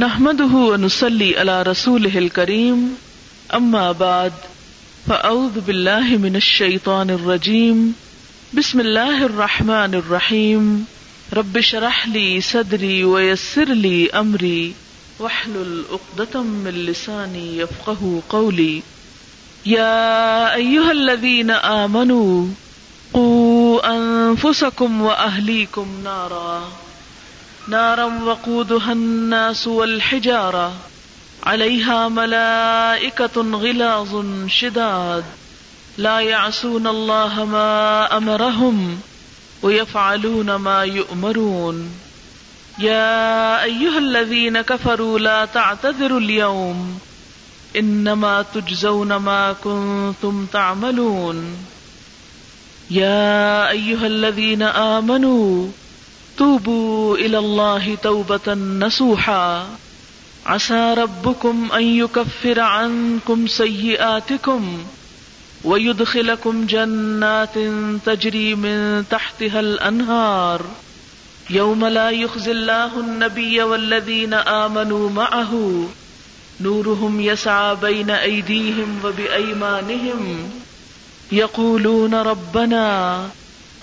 نحمده ونصلي على رسوله الكريم، أما بعد، فأعوذ بالله من الشيطان الرجيم، بسم الله الرحمن الرحيم، رب شرح لي صدري ويسر لي أمري، واحلل عقدة من لساني يفقه قولي. يا أيها الذين آمنوا، قوا أنفسكم وأهليكم نارا. نارا وقودها الناس والحجارة. عليها ملائكة غلاظ شداد. لا يعصون الله ما أمرهم ويفعلون ما يؤمرون. يا أيها الذين كفروا لا تعتذروا اليوم. إنما تجزون ما كنتم تعملون. يا أيها الذين آمنوا توبوا إلى الله توبة نصوحا. عسى ربكم أن يكفر عنكم سيئاتكم ويدخلكم جنات تجري من تحتها الأنهار يوم لا يخزي الله النبي والذين آمنوا معه نورهم يسعى بين أيديهم وبأيمانهم يقولون ربنا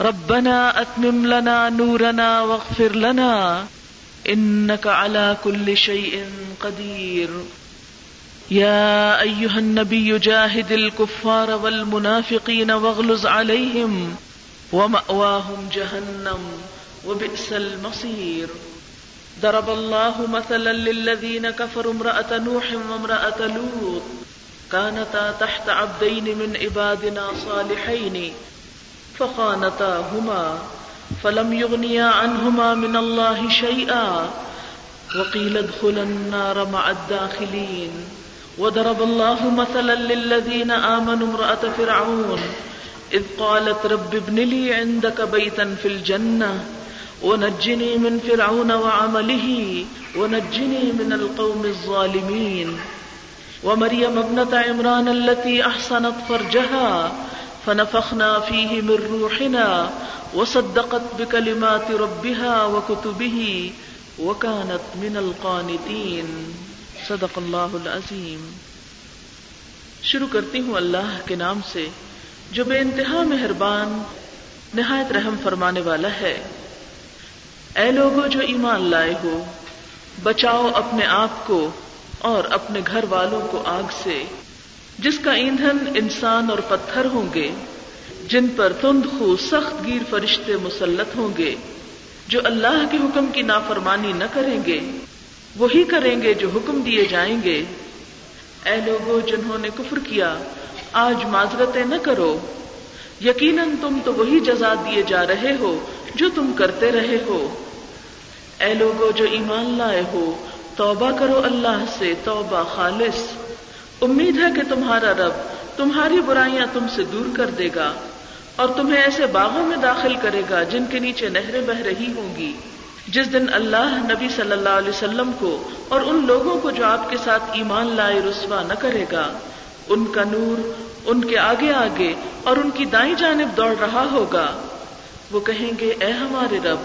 ربنا أتمم لنا نورنا واغفر لنا إنك على كل شيء قدير. يا أيها النبي جاهد الكفار والمنافقين واغلظ عليهم ومأواهم جهنم وبئس المصير. ضرب الله مثلا للذين كفروا امرأة نوح وامرأة لوط. كانتا تحت عبدين من عبادنا صالحين. فخانتاهما فلم يغنيا عنهما من الله شيئا وقيل ادخلا النار مع الداخلين وضرب الله مثلا للذين آمنوا امرأة فرعون إذ قالت رب ابن لي عندك بيتا في الجنة ونجني من فرعون وعمله ونجني من القوم الظالمين ومريم ابنة عمران التي أحصنت فرجها فنفخنا فيه من روحنا وصدقت بكلمات ربها وكتبه وكانت من القانتين. صدق اللہ العظیم. شروع کرتی ہوں اللہ کے نام سے، جو بے انتہا مہربان، نہایت رحم فرمانے والا ہے۔ اے لوگو جو ایمان لائے ہو، بچاؤ اپنے آپ کو اور اپنے گھر والوں کو آگ سے۔ جس کا ایندھن انسان اور پتھر ہوں گے، جن پر تند خو سخت گیر فرشتے مسلط ہوں گے، جو اللہ کے حکم کی نافرمانی نہ کریں گے، وہی کریں گے جو حکم دیے جائیں گے۔ اے لوگوں جنہوں نے کفر کیا، آج معذرتیں نہ کرو۔ یقیناً تم تو وہی جزا دیے جا رہے ہو جو تم کرتے رہے ہو۔ اے لوگوں جو ایمان لائے ہو، توبہ کرو اللہ سے، توبہ خالص۔ امید ہے کہ تمہارا رب تمہاری برائیاں تم سے دور کر دے گا اور تمہیں ایسے باغوں میں داخل کرے گا جن کے نیچے نہریں بہ رہی ہوں گی۔ جس دن اللہ نبی صلی اللہ علیہ وسلم کو اور ان لوگوں کو جو آپ کے ساتھ ایمان لائے رسوا نہ کرے گا، ان کا نور ان کے آگے آگے اور ان کی دائیں جانب دوڑ رہا ہوگا۔ وہ کہیں گے، اے ہمارے رب،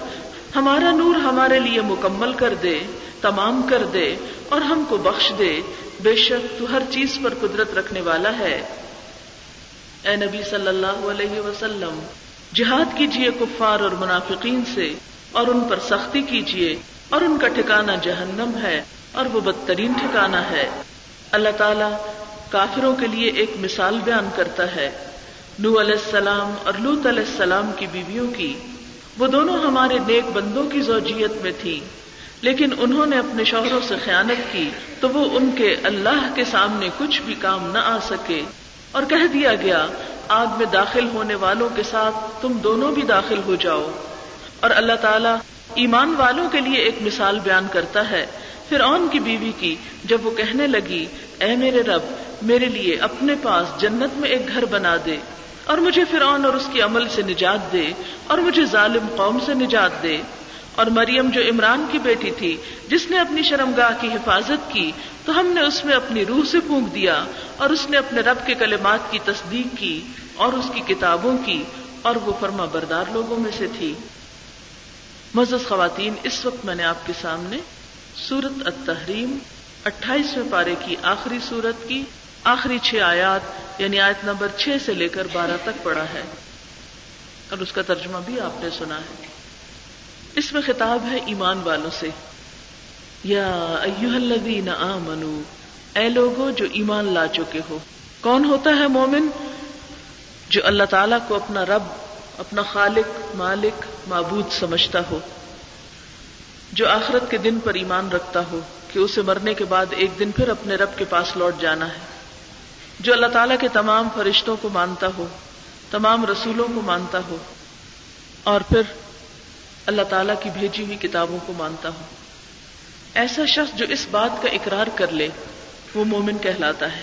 ہمارا نور ہمارے لیے مکمل کر دے۔ تمام کر دے اور ہم کو بخش دے۔ بے شک تو ہر چیز پر قدرت رکھنے والا ہے۔ اے نبی صلی اللہ علیہ وسلم، جہاد کیجیے کفار اور منافقین سے، اور ان پر سختی کیجیے اور ان کا ٹھکانہ جہنم ہے، اور وہ بدترین ٹھکانہ ہے۔ اللہ تعالی کافروں کے لیے ایک مثال بیان کرتا ہے۔ نو علیہ السلام اور لوت علیہ السلام کی بیویوں کی۔ وہ دونوں ہمارے نیک بندوں کی زوجیت میں تھی لیکن انہوں نے اپنے شوہروں سے خیانت کی تو وہ ان کے اللہ کے سامنے کچھ بھی کام نہ آ سکے۔ اور کہہ دیا گیا، آگ میں داخل ہونے والوں کے ساتھ تم دونوں بھی داخل ہو جاؤ۔ اور اللہ تعالیٰ ایمان والوں کے لیے ایک مثال بیان کرتا ہے۔ پھر اون کی بیوی کی جب وہ کہنے لگی، اے میرے رب، میرے لیے اپنے پاس جنت میں ایک گھر بنا دے، اور مجھے فرعون اور اس کے عمل سے نجات دے، اور مجھے ظالم قوم سے نجات دے۔ اور مریم جو عمران کی بیٹی تھی، جس نے اپنی شرمگاہ کی حفاظت کی، تو ہم نے اس میں اپنی روح سے پھونک دیا اور اس نے اپنے رب کے کلمات کی تصدیق کی اور اس کی کتابوں کی اور وہ فرما بردار لوگوں میں سے تھی۔ مزز خواتین، اس وقت میں نے آپ کے سامنے سورت التحریم، اٹھائیسویں پارے کی آخری سورت کی آخری چھ آیات یعنی آیت نمبر چھ سے لے کر بارہ تک پڑا ہے۔ اور اس کا ترجمہ بھی آپ نے سنا ہے۔ اس میں خطاب ہے ایمان والوں سے۔ یا ایوہ الذین آمنو، اے لوگو جو ایمان لا چکے ہو۔ کون ہوتا ہے مومن؟ جو اللہ تعالی کو اپنا رب، اپنا خالق، مالک، معبود سمجھتا ہو۔ جو آخرت کے دن پر ایمان رکھتا ہو کہ اسے مرنے کے بعد ایک دن پھر اپنے رب کے پاس لوٹ جانا ہے۔ جو اللہ تعالیٰ کے تمام فرشتوں کو مانتا ہو، تمام رسولوں کو مانتا ہو۔ اور پھر اللہ تعالیٰ کی بھیجی ہوئی کتابوں کو مانتا ہو ایسا شخص جو اس بات کا اقرار کر لے، وہ مومن کہلاتا ہے۔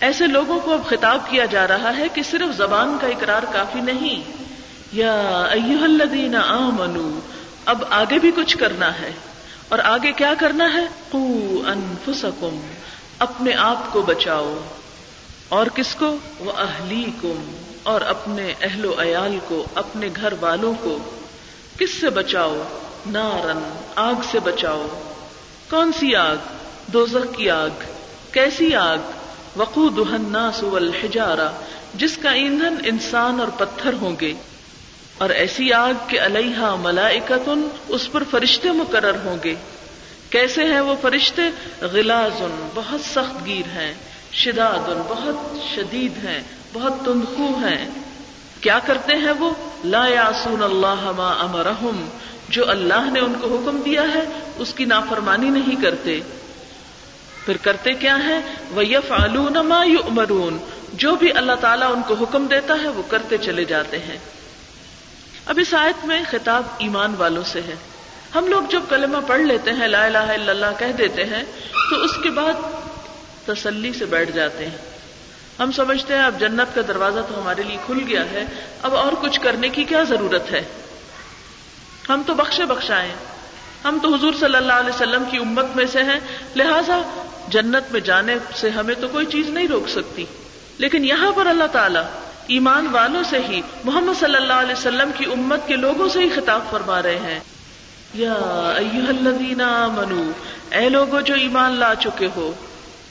ایسے لوگوں کو اب خطاب کیا جا رہا ہے کہ صرف زبان کا اقرار کافی نہیں۔ یا ایوہ الذین آمنو، اب آگے بھی کچھ کرنا ہے۔ اور آگے کیا کرنا ہے؟ قو انفسکم، اپنے آپ کو بچاؤ۔ اور کس کو؟ وہ اہلی کم اور اپنے اہل و عیال کو، اپنے گھر والوں کو۔ کس سے بچاؤ؟ نارن، آگ سے بچاؤ۔ کون سی آگ؟ دوزخ کی آگ۔ کیسی آگ؟ وقو دہن سول ہجارا جس کا ایندھن انسان اور پتھر ہوں گے۔ اور ایسی آگ کے علیہ ملائکتن اس پر فرشتے مقرر ہوں گے۔ کیسے ہیں وہ فرشتے؟ غلازن، بہت سخت گیر ہیں۔ شداد بہت شدید ہیں، بہت تندخو ہیں۔ کیا کرتے ہیں وہ؟ لا یاسون اللہ ما امرحم جو اللہ نے ان کو حکم دیا ہے، اس کی نافرمانی نہیں کرتے۔ پھر کرتے کیا ہے وہ یف ما یؤمرون جو بھی اللہ تعالیٰ ان کو حکم دیتا ہے، وہ کرتے چلے جاتے ہیں۔ اب اس آیت میں خطاب ایمان والوں سے ہے۔ ہم لوگ جب کلمہ پڑھ لیتے ہیں، لا الہ الا اللہ کہہ دیتے ہیں، تو اس کے بعد تسلی سے بیٹھ جاتے ہیں۔ ہم سمجھتے ہیں اب جنت کا دروازہ تو ہمارے لیے کھل گیا ہے، اب اور کچھ کرنے کی کیا ضرورت ہے؟ ہم تو بخشے بخشائیں۔ ہم تو حضور صلی اللہ علیہ وسلم کی امت میں سے ہیں، لہذا جنت میں جانے سے ہمیں تو کوئی چیز نہیں روک سکتی۔ لیکن یہاں پر اللہ تعالیٰ ایمان والوں سے ہی محمد صلی اللہ علیہ وسلم کی امت کے لوگوں سے ہی خطاب فرما رہے ہیں۔ یا الذین آمنو، اے لوگوں جو ایمان لا چکے ہو،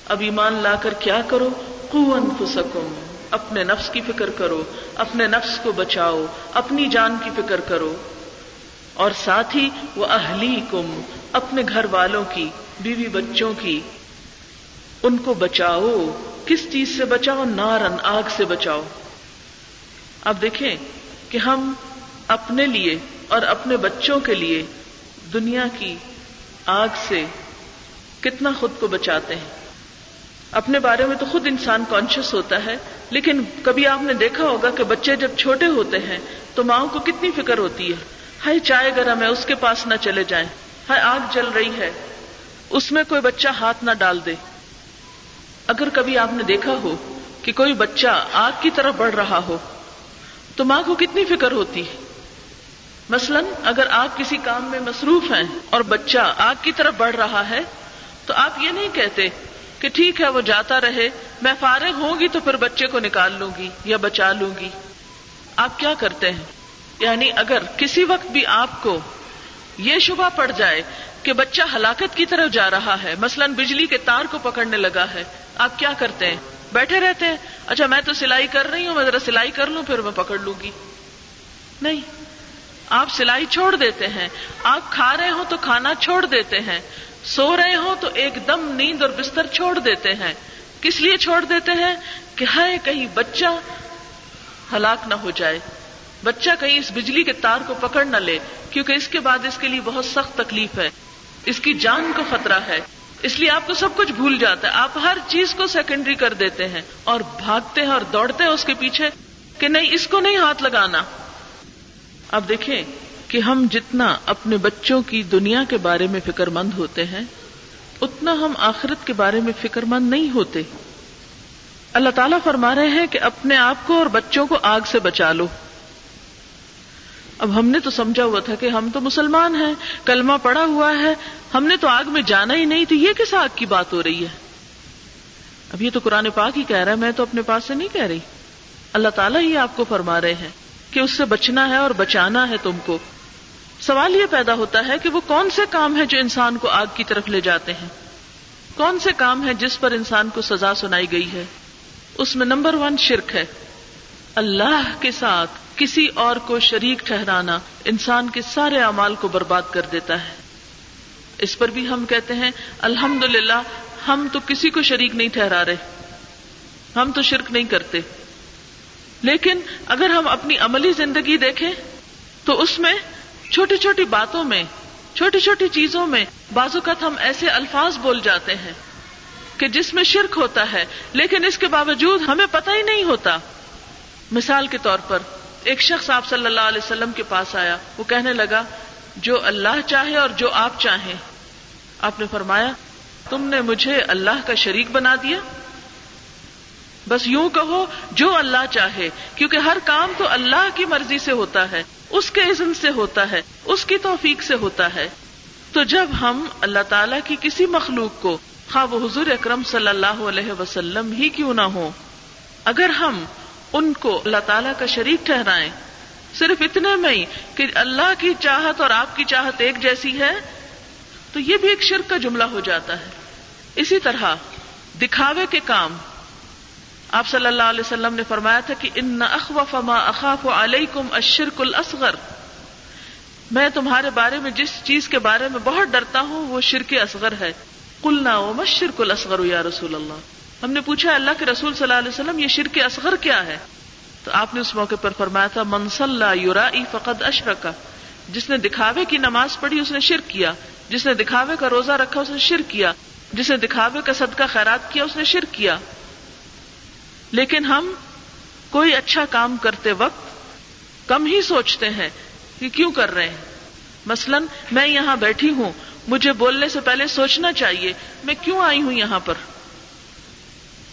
اب ایمان لا کر کیا کرو؟ انفسکم اپنے نفس کی فکر کرو، اپنے نفس کو بچاؤ، اپنی جان کی فکر کرو۔ اور ساتھ ہی وہ اہلی کم اپنے گھر والوں کی، بیوی بچوں کی۔ ان کو بچاؤ، کس چیز سے بچاؤ؟ نارن آگ سے بچاؤ۔ اب دیکھیں کہ ہم اپنے لیے اور اپنے بچوں کے لیے دنیا کی آگ سے کتنا خود کو بچاتے ہیں۔ اپنے بارے میں تو خود انسان کانشیس ہوتا ہے، لیکن کبھی آپ نے دیکھا ہوگا کہ بچے جب چھوٹے ہوتے ہیں تو ماؤں کو کتنی فکر ہوتی ہے۔ ہائی چائے گرم ہے، اس کے پاس نہ چلے جائیں۔ ہائی آگ جل رہی ہے، اس میں کوئی بچہ ہاتھ نہ ڈال دے۔ اگر کبھی آپ نے دیکھا ہو کہ کوئی بچہ آگ کی طرف بڑھ رہا ہو، تو ماں کو کتنی فکر ہوتی ہے۔ مثلا اگر آپ کسی کام میں مصروف ہیں اور بچہ آگ کی طرف بڑھ رہا ہے، تو آپ یہ نہیں کہتے کہ ٹھیک ہے، وہ جاتا رہے۔ میں فارغ ہوں گی تو پھر بچے کو نکال لوں گی یا بچا لوں گی۔ آپ کیا کرتے ہیں؟ یعنی اگر کسی وقت بھی آپ کو یہ شبہ پڑ جائے کہ بچہ ہلاکت کی طرف جا رہا ہے، مثلا بجلی کے تار کو پکڑنے لگا ہے، آپ کیا کرتے ہیں؟ بیٹھے رہتے ہیں۔ اچھا میں تو سلائی کر رہی ہوں، میں ذرا سلائی کر لوں، پھر میں پکڑ لوں گی۔ نہیں، آپ سلائی چھوڑ دیتے ہیں۔ آپ کھا رہے ہو تو کھانا چھوڑ دیتے ہیں۔ سو رہے ہو تو ایک دم نیند اور بستر چھوڑ دیتے ہیں۔ کس لیے چھوڑ دیتے ہیں؟ کہ ہے کہیں بچہ ہلاک نہ ہو جائے۔ بچہ کہیں اس بجلی کے تار کو پکڑ نہ لے، کیونکہ اس کے بعد اس کے لیے بہت سخت تکلیف ہے۔ اس کی جان کو خطرہ ہے۔ اس لیے آپ کو سب کچھ بھول جاتا ہے۔ آپ ہر چیز کو سیکنڈری کر دیتے ہیں اور بھاگتے ہیں اور دوڑتے ہیں اس کے پیچھے کہ نہیں، اس کو نہیں ہاتھ لگانا۔ اب دیکھیں کہ ہم جتنا اپنے بچوں کی دنیا کے بارے میں فکر مند ہوتے ہیں، اتنا ہم آخرت کے بارے میں فکر مند نہیں ہوتے۔ اللہ تعالیٰ فرما رہے ہیں کہ اپنے آپ کو اور بچوں کو آگ سے بچا لو۔ اب ہم نے تو سمجھا ہوا تھا کہ ہم تو مسلمان ہیں، کلمہ پڑا ہوا ہے، ہم نے تو آگ میں جانا ہی نہیں، تو یہ کس آگ کی بات ہو رہی ہے؟ اب یہ تو قرآن پاک ہی کہہ رہا ہے، میں تو اپنے پاس سے نہیں کہہ رہی۔ اللہ تعالیٰ ہی آپ کو فرما رہے ہیں کہ اس سے بچنا ہے اور بچانا ہے تم کو۔ سوال یہ پیدا ہوتا ہے کہ وہ کون سے کام ہیں جو انسان کو آگ کی طرف لے جاتے ہیں؟ کون سے کام ہیں جس پر انسان کو سزا سنائی گئی ہے؟ اس میں نمبر ون شرک ہے۔ اللہ کے ساتھ کسی اور کو شریک ٹھہرانا انسان کے سارے اعمال کو برباد کر دیتا ہے۔ اس پر بھی ہم کہتے ہیں الحمد ہم تو کسی کو شریک نہیں ٹھہرا رہے۔ ہم تو شرک نہیں کرتے۔ لیکن اگر ہم اپنی عملی زندگی دیکھیں، تو اس میں چھوٹی چھوٹی باتوں میں، چھوٹی چھوٹی چیزوں میں بعض اوقات ہم ایسے الفاظ بول جاتے ہیں کہ جس میں شرک ہوتا ہے، لیکن اس کے باوجود ہمیں پتہ ہی نہیں ہوتا۔ مثال کے طور پر، ایک شخص آپ صلی اللہ علیہ وسلم کے پاس آیا، وہ کہنے لگا، جو اللہ چاہے اور جو آپ چاہیں۔ آپ نے فرمایا، تم نے مجھے اللہ کا شریک بنا دیا؟ بس یوں کہو، جو اللہ چاہے، کیونکہ ہر کام تو اللہ کی مرضی سے ہوتا ہے۔ اس کے عزم سے ہوتا ہے، اس کی توفیق سے ہوتا ہے۔ تو جب ہم اللہ تعالی کی کسی مخلوق کو خواہ وہ حضور اکرم صلی اللہ علیہ وسلم ہی کیوں نہ ہو اگر ہم ان کو اللہ تعالیٰ کا شریک ٹھہرائیں، صرف اتنے میں ہی کہ اللہ کی چاہت اور آپ کی چاہت ایک جیسی ہے، تو یہ بھی ایک شرک کا جملہ ہو جاتا ہے۔ اسی طرح دکھاوے کے کام آپ صلی اللہ علیہ وسلم نے فرمایا تھا کہ ان اخوف ما اخاف علیکم الشرک الاصغر۔ میں تمہارے بارے میں جس چیز کے بارے میں بہت ڈرتا ہوں وہ شرک اصغر ہے۔ قلنا وما الشرک الاصغر یا رسول اللہ۔ ہم نے پوچھا اللہ کے رسول صلی اللہ علیہ وسلم یہ شرک اصغر کیا ہے؟ تو آپ نے اس موقع پر فرمایا تھا منصل یورا فقد اشرکا جس نے دکھاوے کی نماز پڑھی اس نے شرک کیا۔ جس نے دکھاوے کا روزہ رکھا اس نے شرک کیا۔ جس نے دکھاوے کا صدقہ خیرات کیا اس نے شرک کیا۔ لیکن ہم کوئی اچھا کام کرتے وقت کم ہی سوچتے ہیں کہ کیوں کر رہے ہیں۔ مثلا میں یہاں بیٹھی ہوں، مجھے بولنے سے پہلے سوچنا چاہیے، میں کیوں آئی ہوں یہاں پر؟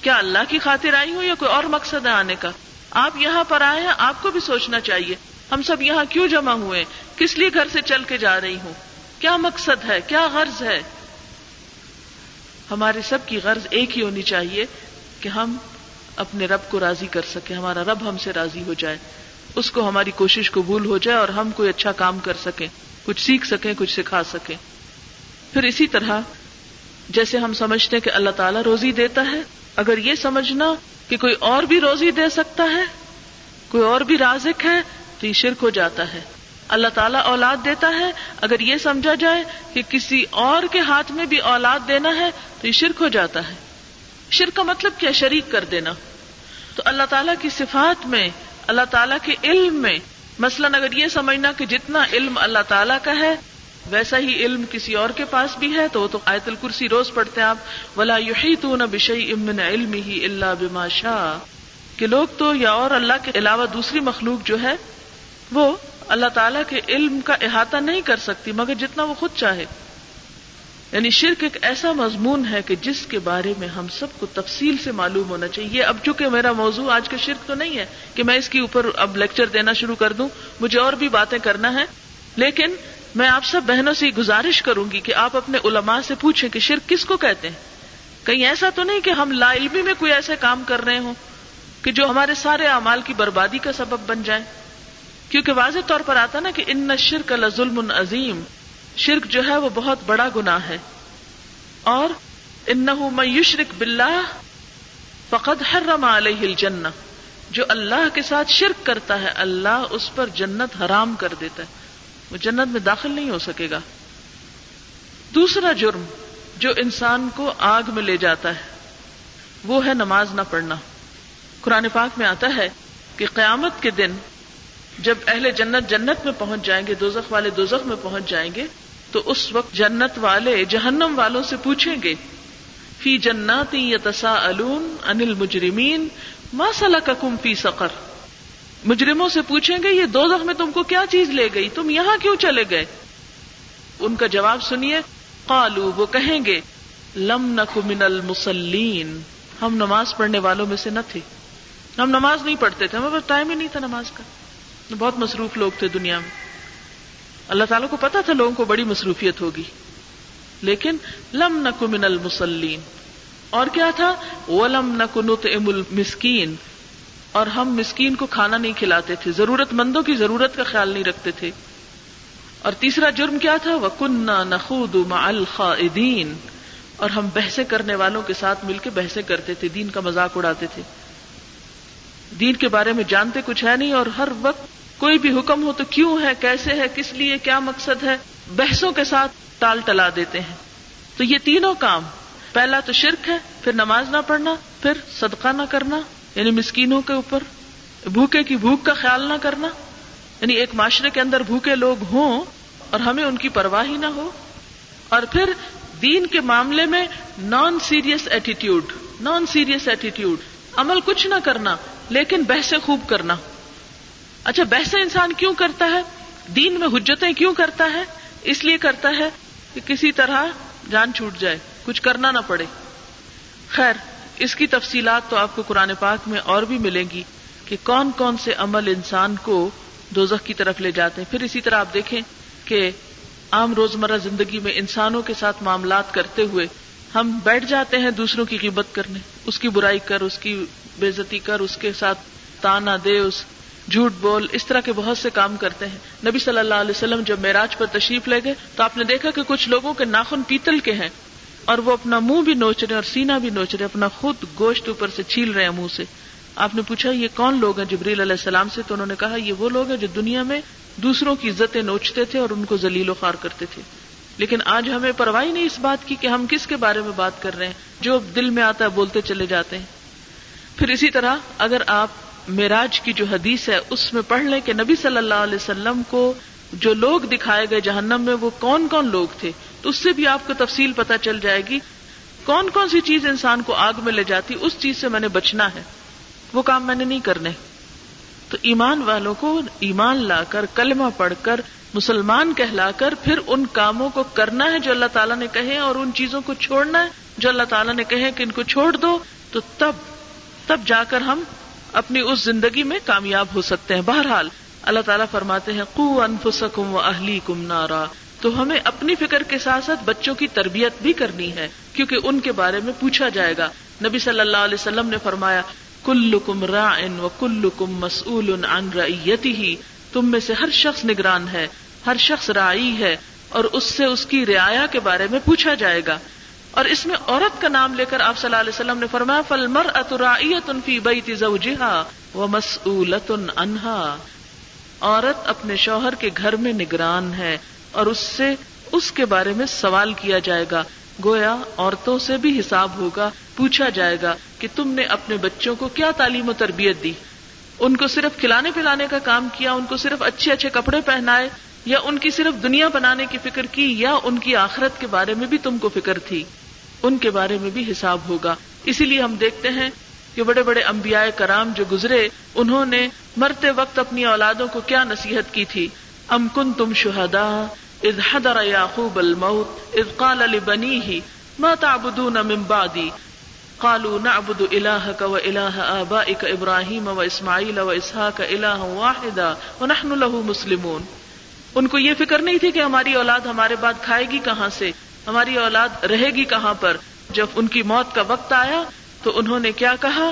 کیا اللہ کی خاطر آئی ہوں یا کوئی اور مقصد ہے آنے کا؟ آپ یہاں پر آئے ہیں، آپ کو بھی سوچنا چاہیے، ہم سب یہاں کیوں جمع ہوئے کس لیے گھر سے چل کے جا رہی ہوں؟ کیا مقصد ہے؟ کیا غرض ہے؟ ہمارے سب کی غرض ایک ہی ہونی چاہیے کہ ہم اپنے رب کو راضی کر سکیں ہمارا رب ہم سے راضی ہو جائے۔ اس کو ہماری کوشش قبول ہو جائے اور ہم کوئی اچھا کام کر سکیں، کچھ سیکھ سکیں، کچھ سکھا سکیں۔ پھر اسی طرح، جیسے ہم سمجھتے ہیں کہ اللہ تعالیٰ روزی دیتا ہے، اگر یہ سمجھنا کہ کوئی اور بھی روزی دے سکتا ہے، کوئی اور بھی رازق ہے، تو یہ شرک ہو جاتا ہے۔ اللہ تعالیٰ اولاد دیتا ہے، اگر یہ سمجھا جائے کہ کسی اور کے ہاتھ میں بھی اولاد دینا ہے، تو یہ شرک ہو جاتا ہے۔ شرک کا مطلب کیا؟ شریک کر دینا۔ تو اللہ تعالیٰ کی صفات میں، اللہ تعالیٰ کے علم میں، مثلاً اگر یہ سمجھنا کہ جتنا علم اللہ تعالیٰ کا ہے، ویسا ہی علم کسی اور کے پاس بھی ہے، تو وہ تو آیت الکرسی روز پڑھتے ہیں آپ۔ ولا یحیطون بشیء من علمه الا بما شاء۔ کہ لوگ تو یا اور اللہ کے علاوہ دوسری مخلوق جو ہے، وہ اللہ تعالیٰ کے علم کا احاطہ نہیں کر سکتی، مگر جتنا وہ خود چاہے۔ یعنی شرک ایک ایسا مضمون ہے کہ جس کے بارے میں ہم سب کو تفصیل سے معلوم ہونا چاہیے۔ اب چونکہ میرا موضوع آج کا شرک تو نہیں ہے کہ میں اس کے اوپر اب لیکچر دینا شروع کر دوں، مجھے اور بھی باتیں کرنا ہے لیکن میں آپ سب بہنوں سے گزارش کروں گی کہ آپ اپنے علماء سے پوچھیں کہ شرک کس کو کہتے ہیں۔ کہیں ایسا تو نہیں کہ ہم لا علمی میں کوئی ایسے کام کر رہے ہوں کہ جو ہمارے سارے اعمال کی بربادی کا سبب بن جائیں کیونکہ واضح طور پر آتا نا کہ ان شرک ظلم عظیم شرک جو ہے وہ بہت بڑا گنا ہے۔ اور ان میشرک بلّہ فقد حرم علیہ الجنہ۔ جو اللہ کے ساتھ شرک کرتا ہے، اللہ اس پر جنت حرام کر دیتا ہے۔ وہ جنت میں داخل نہیں ہو سکے گا۔ دوسرا جرم جو انسان کو آگ میں لے جاتا ہے، وہ ہے نماز نہ پڑھنا۔ قرآن پاک میں آتا ہے کہ قیامت کے دن جب اہل جنت جنت میں پہنچ جائیں گے، دوزخ والے دوزخ میں پہنچ جائیں گے تو اس وقت جنت والے جہنم والوں سے پوچھیں گے، فی جناتی یتسا انل مجرمین ماسلا ککم فی سقر؟ مجرموں سے پوچھیں گے، یہ دو میں تم کو کیا چیز لے گئی؟ تم یہاں کیوں چلے گئے؟ ان کا جواب سنیے قالو وہ کہیں گے، لم نک من المسلین ہم نماز پڑھنے والوں میں سے نہ تھے۔ ہم نماز نہیں پڑھتے تھے، ہمیں ٹائم ہی نہیں تھا نماز کا۔ بہت مصروف لوگ تھے دنیا میں۔ اللہ تعالیٰ کو پتا تھا لوگوں کو بڑی مصروفیت ہوگی۔ لیکن لم نک من المسلین اور کیا تھا؟ وہ لم نک ام المسکین اور ہم مسکین کو کھانا نہیں کھلاتے تھے ضرورت مندوں کی ضرورت کا خیال نہیں رکھتے تھے۔ اور تیسرا جرم کیا تھا؟ وہ کنہ نخود الخائدین اور ہم بحثیں کرنے والوں کے ساتھ مل کے بحثیں کرتے تھے، دین کا مذاق اڑاتے تھے۔ دین کے بارے میں جانتے کچھ ہے نہیں اور ہر وقت کوئی بھی حکم ہو تو کیوں ہے؟ کیسے ہے؟ کس لیے؟ کیا مقصد ہے؟ بحثوں کے ساتھ ٹال ٹلا دیتے ہیں۔ تو یہ تینوں کام، پہلا تو شرک ہے، پھر نماز نہ پڑھنا، پھر صدقہ نہ کرنا یعنی مسکینوں کے اوپر، بھوکے کی بھوک کا خیال نہ کرنا یعنی ایک معاشرے کے اندر بھوکے لوگ ہوں اور ہمیں ان کی پرواہ ہی نہ ہو۔ اور پھر دین کے معاملے میں non serious attitude non serious attitude عمل کچھ نہ کرنا، لیکن بحثیں خوب کرنا۔ اچھا بحثیں انسان کیوں کرتا ہے؟ دین میں حجتیں کیوں کرتا ہے؟ اس لیے کرتا ہے کہ کسی طرح جان چھوٹ جائے، کچھ کرنا نہ پڑے۔ خیر، اس کی تفصیلات تو آپ کو قرآن پاک میں اور بھی ملیں گی کہ کون کون سے عمل انسان کو دوزخ کی طرف لے جاتے ہیں۔ پھر اسی طرح آپ دیکھیں کہ عام روزمرہ زندگی میں انسانوں کے ساتھ معاملات کرتے ہوئے ہم بیٹھ جاتے ہیں دوسروں کی قیمت کرنے۔ اس کی برائی کر، اس کی بےزتی کر، اس کے ساتھ تانا دے، اس جھوٹ بول، اس طرح کے بہت سے کام کرتے ہیں۔ نبی صلی اللہ علیہ وسلم جب معراج پر تشریف لے گئے، تو آپ نے دیکھا کہ کچھ لوگوں کے ناخن پیتل کے ہیں اور وہ اپنا منہ بھی نوچ رہے اور سینا بھی نوچ رہے اپنا خود گوشت اوپر سے چھیل رہے ہیں منہ سے۔ آپ نے پوچھا، یہ کون لوگ ہیں جبریل علیہ السلام سے؟ تو انہوں نے کہا، یہ وہ لوگ ہیں جو دنیا میں دوسروں کی عزتیں نوچتے تھے اور ان کو ذلیل و خوار کرتے تھے۔ لیکن آج ہمیں پرواہی نہیں اس بات کی کہ ہم کس کے بارے میں بات کر رہے ہیں۔ جو دل میں آتا ہے، بولتے چلے جاتے ہیں۔ پھر اسی طرح اگر آپ میراج کی جو حدیث ہے، اس میں پڑھ لیں کہ نبی صلی اللہ علیہ وسلم کو جو لوگ دکھائے گئے جہنم میں، وہ کون کون لوگ تھے؟ تو اس سے بھی آپ کو تفصیل پتہ چل جائے گی، کون کون سی چیز انسان کو آگ میں لے جاتی، اس چیز سے میں نے بچنا ہے۔ وہ کام میں نے نہیں کرنے۔ تو ایمان والوں کو ایمان لا کر، کلمہ پڑھ کر، مسلمان کہلا کر، پھر ان کاموں کو کرنا ہے جو اللہ تعالیٰ نے کہے اور ان چیزوں کو چھوڑنا ہے جو اللہ تعالیٰ نے کہے کہ ان کو چھوڑ دو، تو تب تب جا کر ہم اپنی اس زندگی میں کامیاب ہو سکتے ہیں۔ بہرحال، اللہ تعالیٰ فرماتے ہیں، قو انفسکم و اہلی کم نارا۔ تو ہمیں اپنی فکر کے ساتھ ساتھ بچوں کی تربیت بھی کرنی ہے، کیونکہ ان کے بارے میں پوچھا جائے گا۔ نبی صلی اللہ علیہ وسلم نے فرمایا کل کم را و کل کم مسول ان ریتی ہی تم میں سے ہر شخص نگران ہے، ہر شخص رائی ہے، اور اس سے اس کی رعایا کے بارے میں پوچھا جائے گا۔ اور اس میں عورت کا نام لے کر آپ صلی اللہ علیہ وسلم نے فرمایا فل مر اترائیت فی بیت زوجہا و مسئولت انہا عورت اپنے شوہر کے گھر میں نگران ہے اور اس سے، اس کے بارے میں سوال کیا جائے گا۔ گویا عورتوں سے بھی حساب ہوگا، پوچھا جائے گا کہ تم نے اپنے بچوں کو کیا تعلیم و تربیت دی۔ ان کو صرف کھلانے پلانے کا کام کیا، ان کو صرف اچھے اچھے کپڑے پہنائے یا ان کی صرف دنیا بنانے کی فکر کی یا ان کی آخرت کے بارے میں بھی تم کو فکر تھی؟ ان کے بارے میں بھی حساب ہوگا۔ اسی لیے ہم دیکھتے ہیں کہ بڑے بڑے انبیاء کرام جو گزرے، انہوں نے مرتے وقت اپنی اولادوں کو کیا نصیحت کی تھی؟ ام کن تم شہدا اذ حضر یعقوب الموت اذ قال لبنیه ما تعبدون من بعدی؟ قالوا نعبد الہك و الہ آبائک ابراہیم و اسماعیل و اسحاق الہ واحدا ونحن له مسلمون۔ ان کو یہ فکر نہیں تھی کہ ہماری اولاد ہمارے بعد کھائے گی کہاں سے؟ ہماری اولاد رہے گی کہاں پر؟ جب ان کی موت کا وقت آیا، تو انہوں نے کیا کہا؟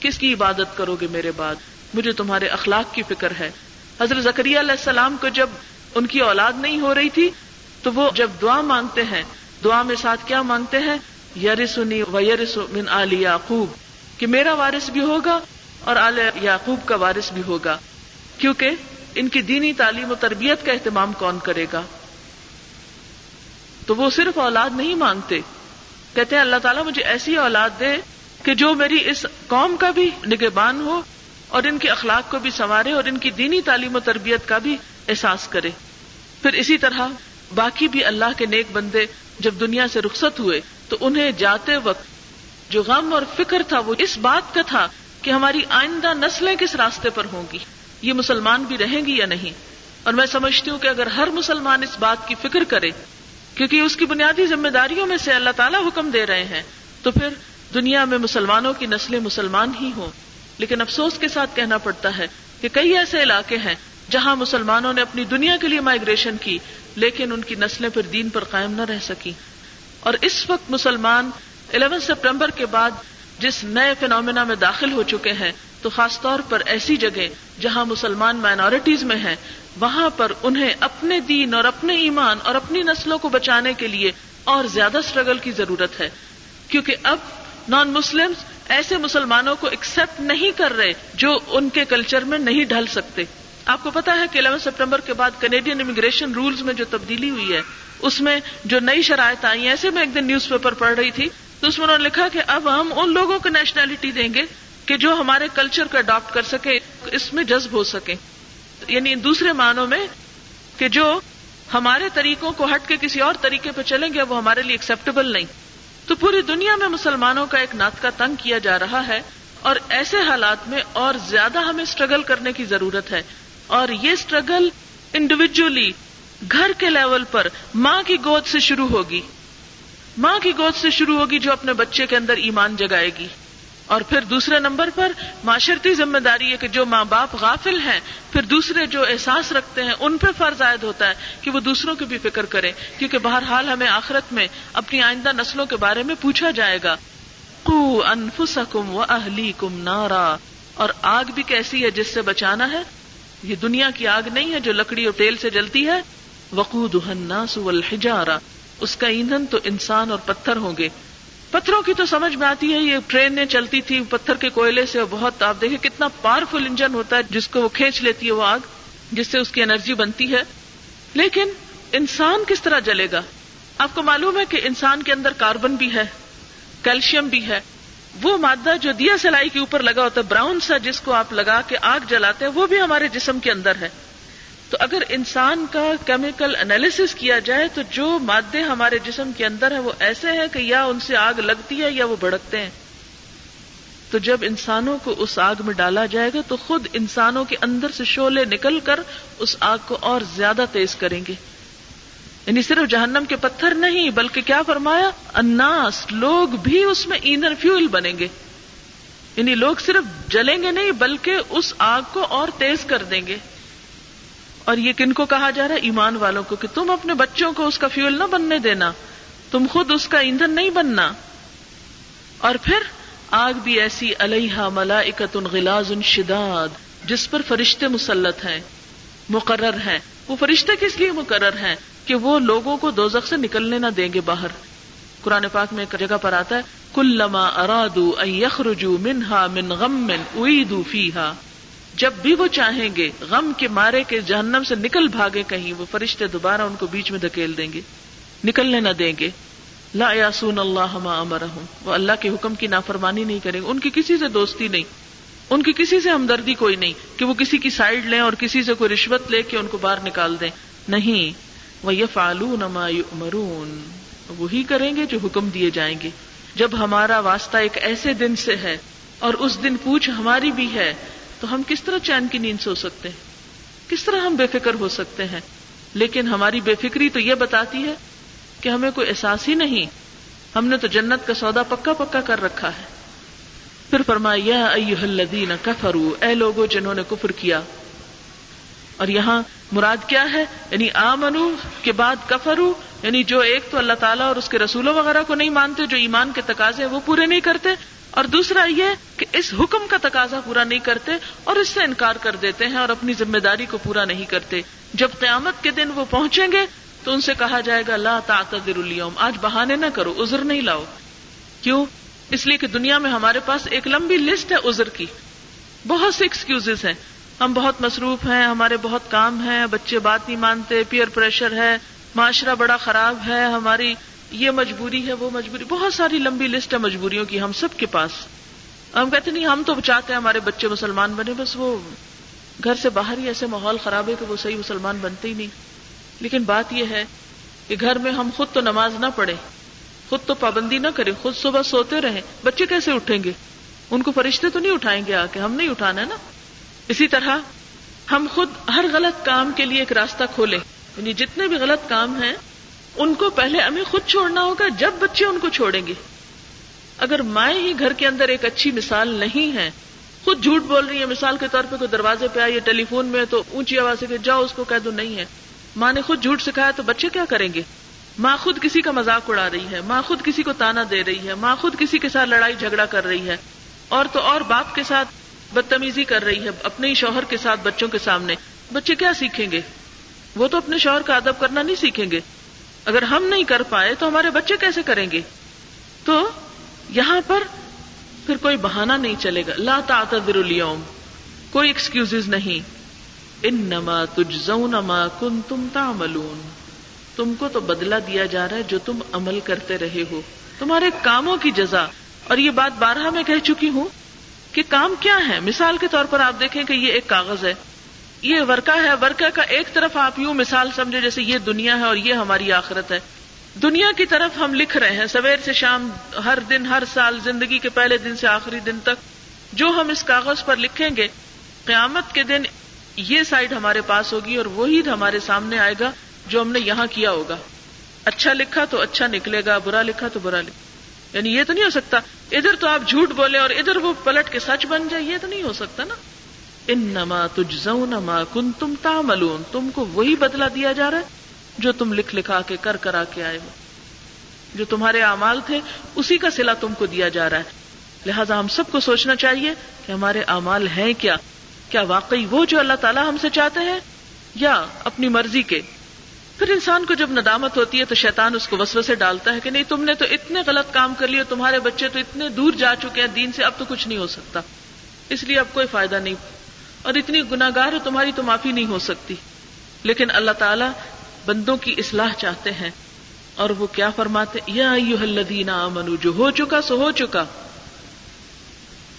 کس کی عبادت کرو گے میرے بعد؟ مجھے تمہارے اخلاق کی فکر ہے۔ حضرت زکری علیہ السلام کو جب ان کی اولاد نہیں ہو رہی تھی، تو وہ جب دعا مانگتے ہیں، دعا میں ساتھ کیا مانگتے ہیں؟ یارسنی و یارس من آل یعقوب، کہ میرا وارث بھی ہوگا اور آل یعقوب کا وارث بھی ہوگا۔ کیونکہ ان کی دینی تعلیم و تربیت کا اہتمام کون کرے گا؟ تو وہ صرف اولاد نہیں مانگتے۔ کہتے ہیں اللہ تعالیٰ مجھے ایسی اولاد دے کہ جو میری اس قوم کا بھی نگہبان ہو اور ان کے اخلاق کو بھی سنوارے اور ان کی دینی تعلیم و تربیت کا بھی احساس کرے۔ پھر اسی طرح باقی بھی اللہ کے نیک بندے جب دنیا سے رخصت ہوئے تو انہیں جاتے وقت جو غم اور فکر تھا وہ اس بات کا تھا کہ ہماری آئندہ نسلیں کس راستے پر ہوں گی؟ یہ مسلمان بھی رہیں گی یا نہیں؟ اور میں سمجھتی ہوں کہ اگر ہر مسلمان اس بات کی فکر کرے، کیونکہ اس کی بنیادی ذمہ داریوں میں سے اللہ تعالیٰ حکم دے رہے ہیں، تو پھر دنیا میں مسلمانوں کی نسلیں مسلمان ہی ہوں۔ لیکن افسوس کے ساتھ کہنا پڑتا ہے کہ کئی ایسے علاقے ہیں جہاں مسلمانوں نے اپنی دنیا کے لیے مائگریشن کی، لیکن ان کی نسلیں پھر دین پر قائم نہ رہ سکی اور اس وقت مسلمان الیون سپٹمبر کے بعد جس نئے فنومینا میں داخل ہو چکے ہیں تو خاص طور پر ایسی جگہ جہاں مسلمان مائنورٹیز میں ہیں، وہاں پر انہیں اپنے دین اور اپنے ایمان اور اپنی نسلوں کو بچانے کے لیے اور زیادہ اسٹرگل کی ضرورت ہے۔ کیونکہ اب نان مسلم ایسے مسلمانوں کو ایکسپٹ نہیں کر رہے جو ان کے کلچر میں نہیں ڈھل سکتے۔ آپ کو پتا ہے کہ الیون سپٹمبر کے بعد کینیڈین امیگریشن رولز میں جو تبدیلی ہوئی ہے، اس میں جو نئی شرائط آئی ہیں ایسے میں ایک دن نیوز پیپر پڑھ رہی تھی، تو اس میں انہوں نے لکھا کہ اب ہم ان لوگوں کو نیشنلٹی دیں گے کہ جو ہمارے کلچر کو اڈاپٹ کر سکے، اس میں جذب ہو سکے۔ یعنی دوسرے معنوں میں کہ جو ہمارے طریقوں کو ہٹ کے کسی اور طریقے پہ چلیں گے، وہ ہمارے لیے ایکسپٹیبل نہیں۔ تو پوری دنیا میں مسلمانوں کا ایک نعت کا تنگ کیا جا رہا ہے اور ایسے حالات میں اور زیادہ ہمیں اسٹرگل کرنے کی ضرورت ہے۔ اور یہ اسٹرگل انڈیویجلی گھر کے لیول پر ماں کی گود سے شروع ہوگی۔ ماں کی گود سے شروع ہوگی جو اپنے بچے کے اندر ایمان جگائے گی۔ اور پھر دوسرے نمبر پر معاشرتی ذمہ داری ہے کہ جو ماں باپ غافل ہیں، پھر دوسرے جو احساس رکھتے ہیں، ان پہ فرض عائد ہوتا ہے کہ وہ دوسروں کی بھی فکر کریں، کیونکہ بہرحال ہمیں آخرت میں اپنی آئندہ نسلوں کے بارے میں پوچھا جائے گا۔ کو انفسکم و اہلی کم نارا۔ اور آگ بھی کیسی ہے جس سے بچانا ہے؟ یہ دنیا کی آگ نہیں ہے جو لکڑی اور تیل سے جلتی ہے۔ وقود الناس والحجارہ۔ اس کا ایندھن تو انسان اور پتھر ہوں گے۔ پتھروں کی تو سمجھ میں آتی ہے، یہ ٹرینیں چلتی تھی پتھر کے کوئلے سے بہت آپ دیکھیں کتنا پاورفل انجن ہوتا ہے، جس کو وہ کھینچ لیتی ہے وہ آگ، جس سے اس کی انرجی بنتی ہے۔ لیکن انسان کس طرح جلے گا؟ آپ کو معلوم ہے کہ انسان کے اندر کاربن بھی ہے کیلشیم بھی ہے۔ وہ مادہ جو دیا سلائی کے اوپر لگا ہوتا ہے براؤن سا جس کو آپ لگا کے آگ جلاتے ہیں، وہ بھی ہمارے جسم کے اندر ہے۔ تو اگر انسان کا کیمیکل انالیس کیا جائے تو جو مادے ہمارے جسم کے اندر ہیں وہ ایسے ہیں کہ یا ان سے آگ لگتی ہے یا وہ بھڑکتے ہیں۔ تو جب انسانوں کو اس آگ میں ڈالا جائے گا تو خود انسانوں کے اندر سے شولے نکل کر اس آگ کو اور زیادہ تیز کریں گے۔ یعنی صرف جہنم کے پتھر نہیں، بلکہ کیا فرمایا؟ اناس لوگ بھی اس میں ایندھن فیول بنیں گے۔ یعنی لوگ صرف جلیں گے نہیں، بلکہ اس آگ کو اور تیز کر دیں گے۔ اور یہ کن کو کہا جا رہا ہے؟ ایمان والوں کو کہ تم اپنے بچوں کو اس کا فیول نہ بننے دینا۔ تم خود اس کا ایندھن نہیں بننا۔ اور پھر آگ بھی ایسی علیہ ملا غلاز شداد، جس پر فرشتے مسلط ہیں، مقرر ہیں۔ وہ فرشتے کس لیے مقرر ہیں؟ کہ وہ لوگوں کو دوزخ سے نکلنے نہ دیں گے باہر۔ قرآن پاک میں ایک جگہ پر آتا ہے کل لما ارادو یخرجو منہا من غم من اعیدو فیہا۔ جب بھی وہ چاہیں گے غم کے مارے کے جہنم سے نکل بھاگے کہیں، وہ فرشتے دوبارہ ان کو بیچ میں دھکیل دیں گے۔ نکلنے نہ دیں گے۔ لا یاسون اللہ امرہم۔ وہ اللہ کے حکم کی نافرمانی نہیں کریں۔ گے ان کی کسی سے دوستی نہیں۔ ان کی کسی سے ہمدردی کوئی نہیں کہ وہ کسی کی سائڈ لیں اور کسی سے کوئی رشوت لے کے ان کو باہر نکال دیں۔ نہیں۔ وہ یہ فالو نما مرون وہی کریں گے جو حکم دیے جائیں گے۔ جب ہمارا واسطہ ایک ایسے دن سے ہے اور اس دن پوچھ ہماری بھی ہے تو ہم کس طرح چین کی نیند سو سکتے ہیں؟ کس طرح ہم بے فکر ہو سکتے ہیں؟ لیکن ہماری بے فکری تو یہ بتاتی ہے کہ ہمیں کوئی احساس ہی نہیں۔ ہم نے تو جنت کا سودا پکا پکا کر رکھا ہے۔ پھر فرمایا الذین کفروا، اے لوگوں جنہوں نے کفر کیا۔ اور یہاں مراد کیا ہے؟ یعنی آمنو، کے بعد کفرو یعنی جو ایک تو اللہ تعالیٰ اور اس کے رسولوں وغیرہ کو نہیں مانتے، جو ایمان کے تقاضے وہ پورے نہیں کرتے۔ اور دوسرا یہ کہ اس حکم کا تقاضا پورا نہیں کرتے اور اس سے انکار کر دیتے ہیں اور اپنی ذمہ داری کو پورا نہیں کرتے۔ جب قیامت کے دن وہ پہنچیں گے تو ان سے کہا جائے گا، لا تعتذر اليوم، آج بہانے نہ کرو، عذر نہیں لاؤ۔ کیوں؟ اس لیے کہ دنیا میں ہمارے پاس ایک لمبی لسٹ ہے عذر کی۔ بہت سے ایکسکیوز ہیں۔ ہم بہت مصروف ہیں، ہمارے بہت کام ہیں، بچے بات نہیں مانتے پیئر پریشر ہے، معاشرہ بڑا خراب ہے، ہماری یہ مجبوری ہے، وہ مجبوری۔ بہت ساری لمبی لسٹ ہے مجبوریوں کی ہم سب کے پاس۔ ہم کہتے نہیں، ہم تو چاہتے ہیں ہمارے بچے مسلمان بنے، بس وہ گھر سے باہر ہی ایسے ماحول خراب ہے کہ وہ صحیح مسلمان بنتے ہی نہیں۔ لیکن بات یہ ہے کہ گھر میں ہم خود تو نماز نہ پڑھے خود تو پابندی نہ کریں، خود صبح سوتے رہیں۔ بچے کیسے اٹھیں گے؟ ان کو فرشتے تو نہیں اٹھائیں گے آ کے؟ ہم نہیں اٹھانا ہے نا؟ اسی طرح ہم خود ہر غلط کام کے لیے ایک راستہ کھولیں۔ یعنی جتنے بھی غلط کام ہیں ان کو پہلے ہمیں خود چھوڑنا ہوگا جب بچے ان کو چھوڑیں گے۔ اگر مائیں ہی گھر کے اندر ایک اچھی مثال نہیں ہے خود جھوٹ بول رہی ہے مثال کے طور پہ کوئی دروازے پہ آئی، ٹیلی فون میں تو اونچی آواز سے جاؤ، اس کو کہہ دو نہیں ہے۔ ماں نے خود جھوٹ سکھایا تو بچے کیا کریں گے؟ ماں خود کسی کا مذاق اڑا رہی ہے، ماں خود کسی کو تانا دے رہی ہے، ماں خود کسی کے ساتھ لڑائی جھگڑا کر رہی ہے۔ اور تو اور باپ کے ساتھ بدتمیزی کر رہی ہے، اپنے ہی شوہر کے ساتھ بچوں کے سامنے۔ بچے کیا سیکھیں گے؟ وہ تو اپنے شوہر کا ادب کرنا نہیں سیکھیں گے۔ اگر ہم نہیں کر پائے تو ہمارے بچے کیسے کریں گے؟ تو یہاں پر پھر کوئی بہانہ نہیں چلے گا۔ لا تعتذر اليوم۔ کوئی ایکسکیوز نہیں۔ ان نما ما کن تم تعملون۔ تم کو تو بدلا دیا جا رہا ہے جو تم عمل کرتے رہے ہو۔ تمہارے کاموں کی جزا۔ اور یہ بات بارہ میں کہہ چکی ہوں کہ کام کیا ہے مثال کے طور پر آپ دیکھیں کہ یہ ایک کاغذ ہے۔ یہ ورکا ہے۔ ورکا کا ایک طرف آپ یوں مثال سمجھے جیسے یہ دنیا ہے اور یہ ہماری آخرت ہے۔ دنیا کی طرف ہم لکھ رہے ہیں۔ سویر سے شام ہر دن، ہر سال زندگی کے پہلے دن سے آخری دن تک جو ہم اس کاغذ پر لکھیں گے، قیامت کے دن یہ سائڈ ہمارے پاس ہوگی اور وہی ہمارے سامنے آئے گا جو ہم نے یہاں کیا ہوگا۔ اچھا لکھا تو اچھا نکلے گا، برا لکھا تو برا لکھا۔ یعنی یہ تو نہیں ہو سکتا۔ ادھر تو آپ جھوٹ بولے اور ادھر وہ پلٹ کے سچ بن جائے، یہ تو نہیں ہو سکتا نا۔ ان نما تجھ نما کن تم تم کو وہی بدلا دیا جا رہا ہے جو تم لکھ لکھا کے کر کرا کے آئے ہو۔ جو تمہارے اعمال تھے، اسی کا سلا تم کو دیا جا رہا ہے۔ لہذا ہم سب کو سوچنا چاہیے کہ ہمارے اعمال ہیں کیا؟ کیا واقعی وہ جو اللہ تعالیٰ ہم سے چاہتے ہیں؟ یا اپنی مرضی کے۔ پھر انسان کو جب ندامت ہوتی ہے تو شیطان اس کو وسو سے ڈالتا ہے کہ نہیں، تم نے تو اتنے غلط کام کر لیے، تمہارے بچے تو اتنے دور جا چکے ہیں، دین سے اب تو کچھ نہیں ہو سکتا۔ اس لیے اب کوئی فائدہ نہیں۔ اور اتنی گناگار ہے تمہاری تو معافی نہیں ہو سکتی۔ لیکن اللہ تعالیٰ بندوں کی اصلاح چاہتے ہیں۔ اور وہ کیا فرماتے یا الذین آمنو جو ہو چکا سو ہو چکا۔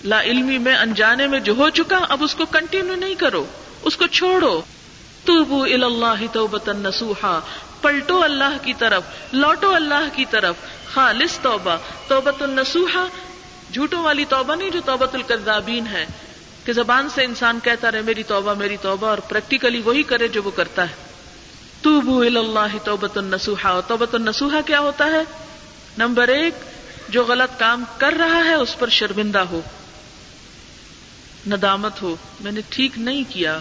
لا علمی میں، انجانے میں جو ہو چکا، اب اس کو کنٹینیو نہیں کرو، اس کو چھوڑو۔ توبو اللہ توبتا نسوحا پلٹو اللہ کی طرف، لوٹو اللہ کی طرف۔ خالص توبہ توبت النسوحا جھوٹوں والی توبہ نہیں، جو توبت القذابین ہے۔ کہ زبان سے انسان کہتا رہے، میری توبہ میری توبہ، اور پریکٹیکلی وہی کرے جو وہ کرتا ہے۔ توبو اللہ توبت النسوحا توبت النسوحا کیا ہوتا ہے؟ نمبر ایک، جو غلط کام کر رہا ہے، اس پر شرمندہ ہو، ندامت ہو۔ میں نے ٹھیک نہیں کیا۔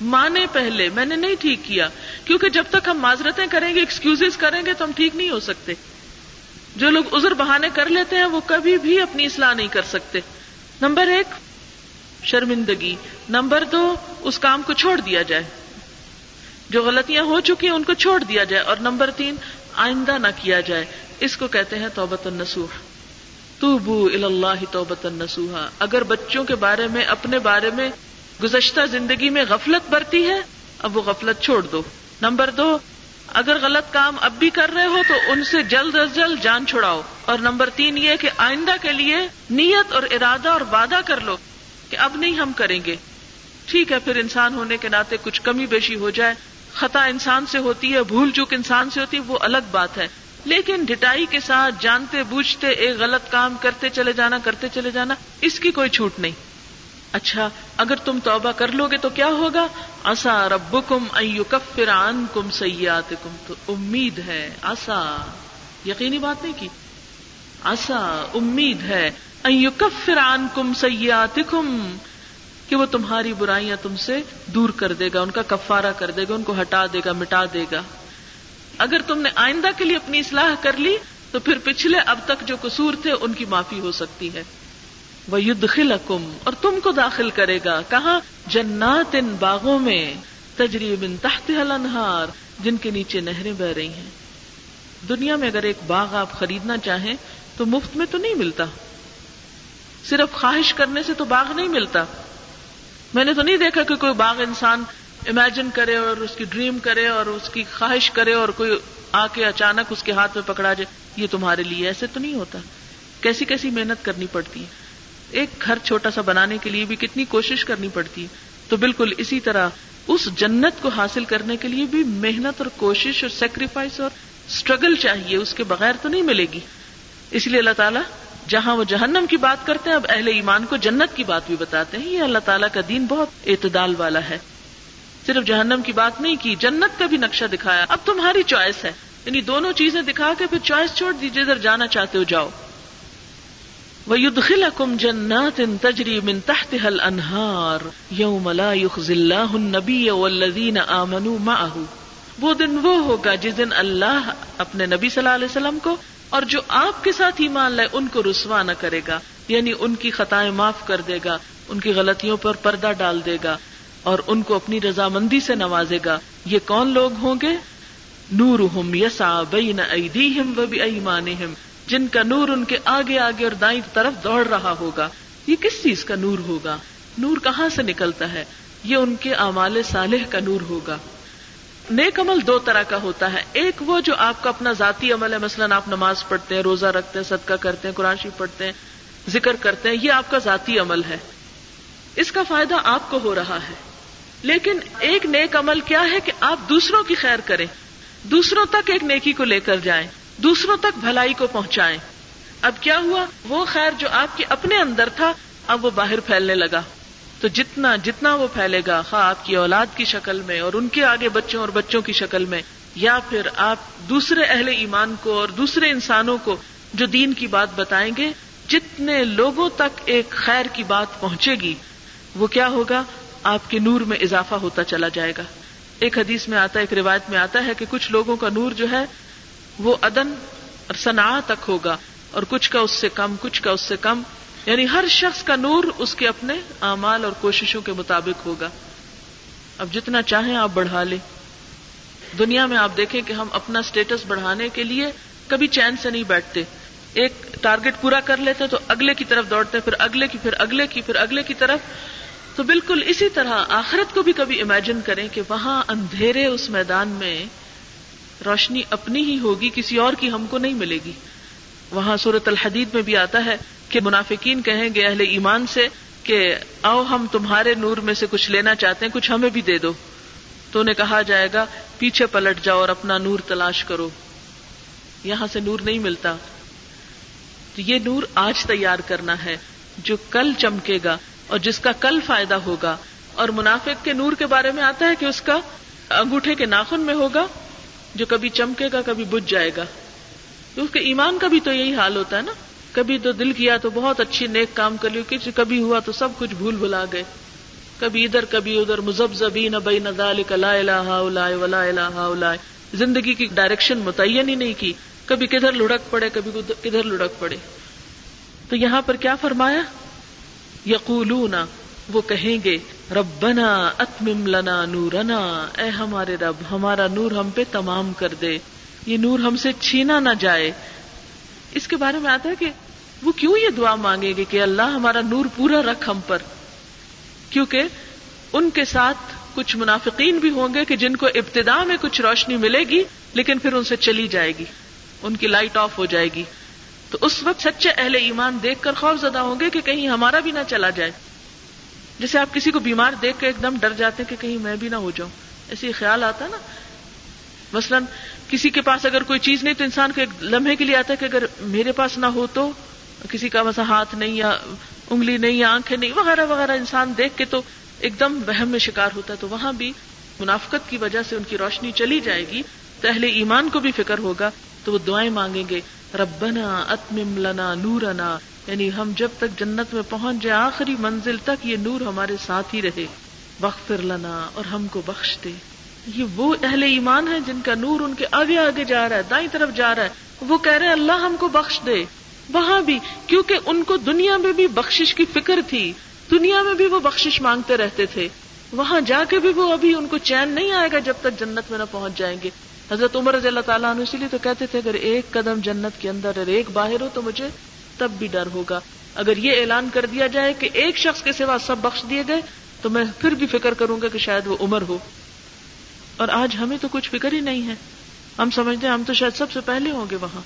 مانے پہلے، میں نے نہیں ٹھیک کیا۔ کیونکہ جب تک ہم معذرتیں کریں گے ایکسکیوز کریں گے، تو ہم ٹھیک نہیں ہو سکتے۔ جو لوگ ازر بہانے کر لیتے ہیں، وہ کبھی بھی اپنی اصلاح نہیں کر سکتے۔ نمبر ایک شرمندگی۔ نمبر دو، اس کام کو چھوڑ دیا جائے۔ جو غلطیاں ہو چکی ہیں، ان کو چھوڑ دیا جائے۔ اور نمبر تین، آئندہ نہ کیا جائے۔ اس کو کہتے ہیں توبت النسوح توبو اللہ توبت النسوحا اگر بچوں کے بارے میں، اپنے بارے میں گزشتہ زندگی میں غفلت برتی ہے، اب وہ غفلت چھوڑ دو۔ نمبر دو، اگر غلط کام اب بھی کر رہے ہو، تو ان سے جلد از جلد جان چھڑاؤ۔ اور نمبر تین یہ کہ آئندہ کے لیے نیت اور ارادہ اور وعدہ کر لو۔ کہ اب نہیں ہم کریں گے۔ ٹھیک ہے، پھر انسان ہونے کے ناطے کچھ کمی بیشی ہو جائے۔ خطا انسان سے ہوتی ہے، بھول چوک انسان سے ہوتی ہے، وہ الگ بات ہے۔ لیکن ڈٹائی کے ساتھ جانتے بوجھتے ایک غلط کام کرتے چلے جانا، کرتے چلے جانا، اس کی کوئی چھوٹ نہیں۔ اچھا اگر تم توبہ کر لو گے تو کیا ہوگا؟ اصا رب کم فران کم سیات کم تو امید ہے آسا یقینی بات نہیں کی۔ آسا امید ہے۔ فران کم سیات کہ وہ تمہاری برائیاں تم سے دور کر دے گا، ان کا کفارہ کر دے گا، ان کو ہٹا دے گا، مٹا دے گا۔ اگر تم نے آئندہ کے لیے اپنی اصلاح کر لی، تو پھر پچھلے اب تک جو قصور تھے، ان کی معافی ہو سکتی ہے۔ وہ یدخل اور تم کو داخل کرے گا۔ کہاں؟ جنات ان باغوں میں تجریب تحت الانہار، جن کے نیچے نہریں بہ رہی ہیں۔ دنیا میں اگر ایک باغ آپ خریدنا چاہیں، تو مفت میں تو نہیں ملتا۔ صرف خواہش کرنے سے تو باغ نہیں ملتا۔ میں نے تو نہیں دیکھا کہ کوئی باغ انسان امیجن کرے اور اس کی ڈریم کرے اور اس کی خواہش کرے اور کوئی آ کے اچانک اس کے ہاتھ میں پکڑا جائے۔ یہ تمہارے لیے ایسے تو نہیں ہوتا۔ کیسی کیسی محنت کرنی پڑتی ہے۔ ایک گھر چھوٹا سا بنانے کے لیے بھی کتنی کوشش کرنی پڑتی تو بالکل اسی طرح اس جنت کو حاصل کرنے کے لیے بھی محنت اور کوشش اور سیکریفائس اور اسٹرگل چاہیے۔ اس کے بغیر تو نہیں ملے گی۔ اس لیے اللہ تعالیٰ جہاں وہ جہنم کی بات کرتے ہیں، اب اہل ایمان کو جنت کی بات بھی بتاتے ہیں۔ یہ اللہ تعالیٰ کا دین بہت اعتدال والا ہے۔ صرف جہنم کی بات نہیں کی، جنت کا بھی نقشہ دکھایا۔ اب تمہاری چوائس ہے۔ یعنی دونوں چیزیں دکھا کے پھر چوائس چھوڑ دیجیے ادھر جانا چاہتے ہو، جاؤ۔ وَيُدْخِلَكُمْ جَنَّاتٍ تَجْرِي مِن تَحْتِهَا الْأَنْهَارُ يَوْمَ لَا يُخْزِ اللَّهُ النَّبِيَّ وَالَّذِينَ آمَنُوا مَعَهُ۔ وہ دن وہ ہوگا جس دن اللہ اپنے نبی صلی اللہ علیہ وسلم کو اور جو آپ کے ساتھ ایمان لائے، ان کو رسوا نہ کرے گا۔ یعنی ان کی خطائیں معاف کر دے گا، ان کی غلطیوں پر پردہ ڈال دے گا اور ان کو اپنی رضامندی سے نوازے گا۔ یہ کون لوگ ہوں گے؟ نور ہم یسا بین ایدیہم و بی ایمانہم جن کا نور ان کے آگے آگے اور دائیں طرف دوڑ رہا ہوگا۔ یہ کس چیز کا نور ہوگا؟ نور کہاں سے نکلتا ہے؟ یہ ان کے اعمال صالح کا نور ہوگا۔ نیک عمل دو طرح کا ہوتا ہے۔ ایک وہ جو آپ کا اپنا ذاتی عمل ہے، مثلاً آپ نماز پڑھتے ہیں، روزہ رکھتے ہیں، صدقہ کرتے ہیں، قرآن شریف پڑھتے ہیں، ذکر کرتے ہیں، یہ آپ کا ذاتی عمل ہے۔ اس کا فائدہ آپ کو ہو رہا ہے۔ لیکن ایک نیک عمل کیا ہے کہ آپ دوسروں کی خیر کریں۔ دوسروں تک ایک نیکی کو لے کر جائیں۔ دوسروں تک بھلائی کو پہنچائیں۔ اب کیا ہوا؟ وہ خیر جو آپ کے اپنے اندر تھا، اب وہ باہر پھیلنے لگا۔ تو جتنا جتنا وہ پھیلے گا خواہ آپ کی اولاد کی شکل میں اور ان کے آگے بچوں اور بچوں کی شکل میں، یا پھر آپ دوسرے اہل ایمان کو اور دوسرے انسانوں کو جو دین کی بات بتائیں گے، جتنے لوگوں تک ایک خیر کی بات پہنچے گی، وہ کیا ہوگا؟ آپ کے نور میں اضافہ ہوتا چلا جائے گا۔ ایک حدیث میں آتا ہے ایک روایت میں آتا ہے کہ کچھ لوگوں کا نور جو ہے، وہ ادن اور صنع تک ہوگا اور کچھ کا اس سے کم، کچھ کا اس سے کم یعنی ہر شخص کا نور اس کے اپنے اعمال اور کوششوں کے مطابق ہوگا۔ اب جتنا چاہیں آپ بڑھا لیں۔ دنیا میں آپ دیکھیں کہ ہم اپنا اسٹیٹس بڑھانے کے لیے کبھی چین سے نہیں بیٹھتے۔ ایک ٹارگٹ پورا کر لیتے تو اگلے کی طرف دوڑتے، پھر اگلے کی، پھر اگلے کی، پھر اگلے کی طرف۔ تو بالکل اسی طرح آخرت کو بھی کبھی امیجن کریں کہ وہاں اندھیرے اس میدان میں روشنی اپنی ہی ہوگی، کسی اور کی ہم کو نہیں ملے گی۔ وہاں صورت الحدید میں بھی آتا ہے کہ منافقین کہیں گے اہل ایمان سے کہ آؤ ہم تمہارے نور میں سے کچھ لینا چاہتے ہیں، کچھ ہمیں بھی دے دو۔ تو انہیں کہا جائے گا، پیچھے پلٹ جاؤ اور اپنا نور تلاش کرو۔ یہاں سے نور نہیں ملتا۔ تو یہ نور آج تیار کرنا ہے، جو کل چمکے گا اور جس کا کل فائدہ ہوگا۔ اور منافق کے نور کے بارے میں آتا ہے کہ اس کا انگوٹھے کے ناخن میں ہوگا، جو کبھی چمکے گا، کبھی بج جائے گا۔ اس کے ایمان کا بھی تو یہی حال ہوتا ہے نا۔ کبھی تو دل کیا تو بہت اچھی نیک کام کر لی، کبھی ہوا تو سب کچھ بھول بھلا گئے۔ کبھی ادھر کبھی ادھر مزب زبی نبئی نہ زندگی کی ڈائریکشن متعین ہی نہیں کی۔ کبھی کدھر لڑک پڑے، کبھی کدھر لڑک پڑے۔ تو یہاں پر کیا فرمایا؟ یقولون، وہ کہیں گے، ربنا اتمم لنا نورنا۔ اے ہمارے رب، ہمارا نور ہم پہ تمام کر دے۔ یہ نور ہم سے چھینا نہ جائے۔ اس کے بارے میں آتا ہے کہ وہ کیوں یہ دعا مانگیں گے کہ اللہ ہمارا نور پورا رکھ ہم پر؟ کیونکہ ان کے ساتھ کچھ منافقین بھی ہوں گے کہ جن کو ابتدا میں کچھ روشنی ملے گی، لیکن پھر ان سے چلی جائے گی، ان کی لائٹ آف ہو جائے گی۔ تو اس وقت سچے اہل ایمان دیکھ کر خوف زدہ ہوں گے کہ کہیں ہمارا بھی نہ چلا جائے۔ جیسے آپ کسی کو بیمار دیکھ کے ایک دم ڈر جاتے کہ کہیں میں بھی نہ ہو جاؤں۔ ایسے خیال آتا نا؟ مثلاً کسی کے پاس اگر کوئی چیز نہیں تو انسان کو ایک لمحے کے لیے آتا ہے کہ اگر میرے پاس نہ ہو تو کسی کا مثلا ہاتھ نہیں یا انگلی نہیں یا آنکھیں نہیں، وغیرہ وغیرہ انسان دیکھ کے تو ایک دم وہم میں شکار ہوتا ہے۔ تو وہاں بھی منافقت کی وجہ سے ان کی روشنی چلی جائے گی۔ تو اہل ایمان کو بھی فکر ہوگا۔ تو وہ دعائیں مانگیں گے۔ ربنا اتمم لنا نورنا۔ یعنی ہم جب تک جنت میں پہنچ جائے آخری منزل تک یہ نور ہمارے ساتھ ہی رہے۔ بخر لنا اور ہم کو بخش دے۔ یہ وہ اہل ایمان ہے جن کا نور ان کے آگے آگے جا رہا ہے، دائیں طرف جا رہا ہے۔ وہ کہہ رہے ہیں، اللہ ہم کو بخش دے۔ وہاں بھی، کیونکہ ان کو دنیا میں بھی بخشش کی فکر تھی، دنیا میں بھی وہ بخشش مانگتے رہتے تھے۔ وہاں جا کے بھی وہ ابھی ان کو چین نہیں آئے گا جب تک جنت میں نہ پہنچ جائیں گے۔ حضرت عمر رضی اللہ تعالیٰ عنہ اسی لیے تو کہتے تھے، اگر ایک قدم جنت کے اندر اور ایک باہر ہو تو مجھے تب بھی ڈر ہوگا۔ اگر یہ اعلان کر دیا جائے کہ ایک شخص کے سوا سب بخش دیے گئے، تو میں پھر بھی فکر کروں گا کہ شاید وہ عمر ہو۔ اور آج ہمیں تو کچھ فکر ہی نہیں ہے۔ ہم سمجھتے ہیں ہم تو شاید سب سے پہلے ہوں گے وہاں۔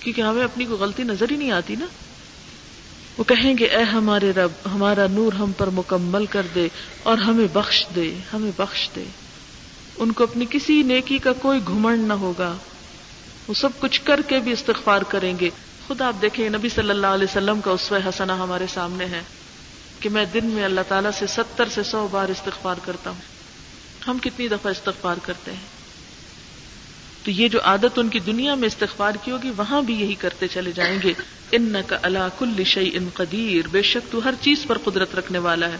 کیونکہ ہمیں اپنی کوئی غلطی نظر ہی نہیں آتی نا۔ وہ کہیں گے، اے ہمارے رب، ہمارا نور ہم پر مکمل کر دے اور ہمیں بخش دے، ہمیں بخش دے۔ ان کو اپنی کسی نیکی کا کوئی گھمنڈ نہ ہوگا۔ وہ سب کچھ کر کے بھی استغفار کریں گے۔ خود آپ دیکھیں، نبی صلی اللہ علیہ وسلم کا اسوہ حسنا ہمارے سامنے ہے کہ میں دن میں اللہ تعالیٰ سے ستر سے سو بار استغفار کرتا ہوں۔ ہم کتنی دفعہ استغفار کرتے ہیں؟ تو یہ جو عادت ان کی دنیا میں استغفار کی ہوگی، وہاں بھی یہی کرتے چلے جائیں گے۔ ان کا اللہ کل شعی ان قدیر بے شک تو ہر چیز پر قدرت رکھنے والا ہے۔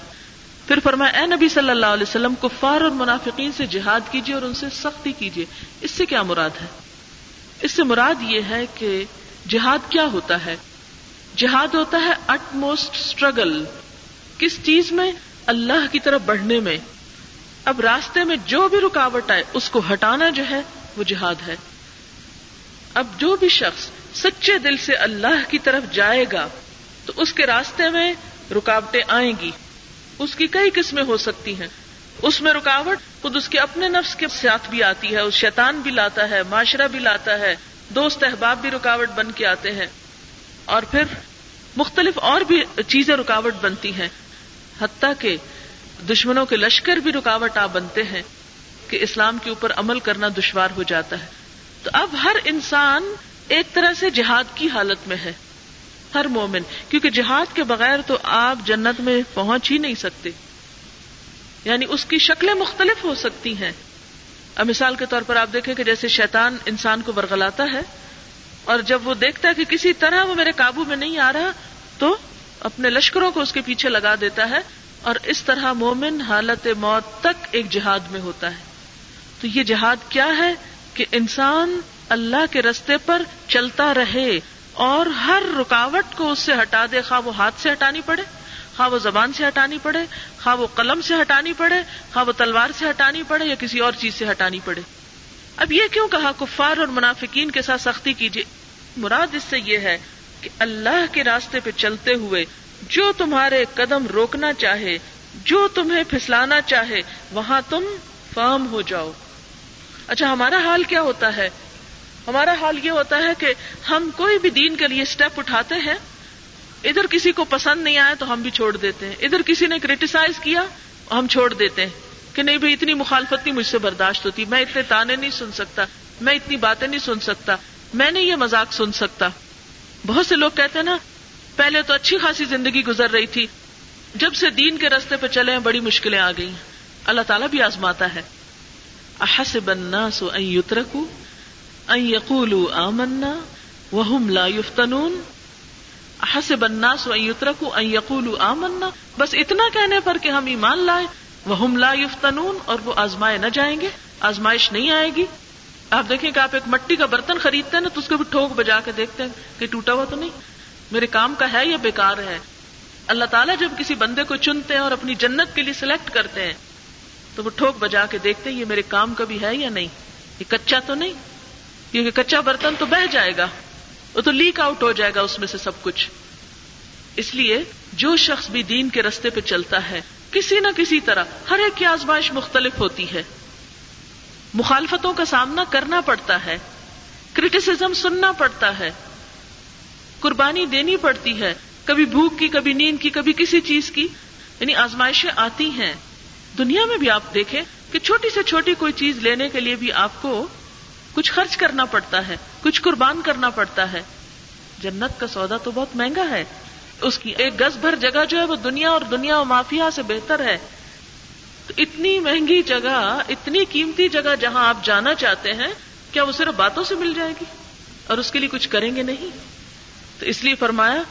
پھر فرمایا، اے نبی صلی اللہ علیہ وسلم، کفار اور منافقین سے جہاد کیجیے اور ان سے سختی کیجیے اس سے کیا مراد ہے؟ اس سے مراد یہ ہے کہ جہاد کیا ہوتا ہے؟ جہاد ہوتا ہے اٹ موسٹ اسٹرگل کس چیز میں؟ اللہ کی طرف بڑھنے میں۔ اب راستے میں جو بھی رکاوٹ آئے، اس کو ہٹانا جو ہے، وہ جہاد ہے۔ اب جو بھی شخص سچے دل سے اللہ کی طرف جائے گا، تو اس کے راستے میں رکاوٹیں آئیں گی۔ اس کی کئی قسمیں ہو سکتی ہیں۔ اس میں رکاوٹ خود اس کے اپنے نفس کے ساتھ بھی آتی ہے، اس شیطان بھی لاتا ہے، معاشرہ بھی لاتا ہے، دوست احباب بھی رکاوٹ بن کے آتے ہیں۔ اور پھر مختلف اور بھی چیزیں رکاوٹ بنتی ہیں۔ حتیٰ کہ دشمنوں کے لشکر بھی رکاوٹ آ بنتے ہیں کہ اسلام کے اوپر عمل کرنا دشوار ہو جاتا ہے۔ تو اب ہر انسان ایک طرح سے جہاد کی حالت میں ہے۔ ہر مومن، کیونکہ جہاد کے بغیر تو آپ جنت میں پہنچ ہی نہیں سکتے۔ یعنی اس کی شکلیں مختلف ہو سکتی ہیں۔ اب مثال کے طور پر آپ دیکھیں کہ جیسے شیطان انسان کو برگلاتا ہے اور جب وہ دیکھتا ہے کہ کسی طرح وہ میرے قابو میں نہیں آ رہا، تو اپنے لشکروں کو اس کے پیچھے لگا دیتا ہے۔ اور اس طرح مومن حالت موت تک ایک جہاد میں ہوتا ہے۔ تو یہ جہاد کیا ہے کہ انسان اللہ کے رستے پر چلتا رہے اور ہر رکاوٹ کو اس سے ہٹا دے، خواہ وہ ہاتھ سے ہٹانی پڑے، خواہ وہ زبان سے ہٹانی پڑے، خواہ وہ قلم سے ہٹانی پڑے، خواہ وہ تلوار سے ہٹانی پڑے یا کسی اور چیز سے ہٹانی پڑے۔ اب یہ کیوں کہا کفار اور منافقین کے ساتھ سختی کیجیے؟ مراد اس سے یہ ہے کہ اللہ کے راستے پہ چلتے ہوئے جو تمہارے قدم روکنا چاہے، جو تمہیں پھسلانا چاہے، وہاں تم فارم ہو جاؤ۔ اچھا ہمارا حال کیا ہوتا ہے؟ ہمارا حال یہ ہوتا ہے کہ ہم کوئی بھی دین کے لیے اسٹیپ اٹھاتے ہیں، ادھر کسی کو پسند نہیں آیا تو ہم بھی چھوڑ دیتے ہیں۔ ادھر کسی نے کریٹیسائز کیا، ہم چھوڑ دیتے ہیں۔ کہ نہیں بھائی، اتنی مخالفت نہیں مجھ سے برداشت ہوتی، میں اتنے تانے نہیں سن سکتا، میں اتنی باتیں نہیں سن سکتا، میں نہیں یہ مزاق سن سکتا۔ بہت سے لوگ کہتے ہیں نا پہلے تو اچھی خاصی زندگی گزر رہی تھی۔ جب سے دین کے رستے پہ چلے ہیں، بڑی مشکلیں آ گئی اللہ تعالیٰ بھی آزماتا ہے۔ احسب الناس ان يتركوا ان يقولوا آمنا وهم لا يفتنون احسب الناس ان يتركوا ان يقولوا آمنا۔ بس اتنا کہنے پر کہ ہم ایمان لائے وهم لا يفتنون اور وہ آزمائے نہ جائیں گے۔ آزمائش نہیں آئے گی۔ آپ دیکھیں کہ آپ ایک مٹی کا برتن خریدتے ہیں نا، تو اس کو بھی ٹھوک بجا کے دیکھتے ہیں کہ ٹوٹا ہوا تو نہیں۔ میرے کام کا ہے یا بیکار ہے؟ اللہ تعالیٰ جب کسی بندے کو چنتے ہیں اور اپنی جنت کے لیے سلیکٹ کرتے ہیں، تو وہ ٹھوک بجا کے دیکھتے ہیں یہ میرے کام کا بھی ہے یا نہیں؟ یہ کچا تو نہیں؟ کیونکہ کچا برتن تو بہ جائے گا، وہ تو لیک آؤٹ ہو جائے گا اس میں سے سب کچھ۔ اس لیے جو شخص بھی دین کے رستے پہ چلتا ہے، کسی نہ کسی طرح ہر ایک کی آزمائش مختلف ہوتی ہے۔ مخالفتوں کا سامنا کرنا پڑتا ہے کریٹیسم سننا پڑتا ہے۔ قربانی دینی پڑتی ہے، کبھی بھوک کی، کبھی نیند کی، کبھی کسی چیز کی۔ یعنی آزمائشیں آتی ہیں۔ دنیا میں بھی آپ دیکھیں کہ چھوٹی سے چھوٹی کوئی چیز لینے کے لیے بھی آپ کو کچھ خرچ کرنا پڑتا ہے، کچھ قربان کرنا پڑتا ہے۔ جنت کا سودا تو بہت مہنگا ہے۔ اس کی ایک گز بھر جگہ جو ہے وہ دنیا اور دنیا و مافیا سے بہتر ہے۔ تو اتنی مہنگی جگہ، اتنی قیمتی جگہ جہاں آپ جانا چاہتے ہیں، کیا وہ صرف باتوں سے مل جائے گی؟ اور اس کے لیے کچھ کریں گے نہیں؟ تو اس لیے فرمایا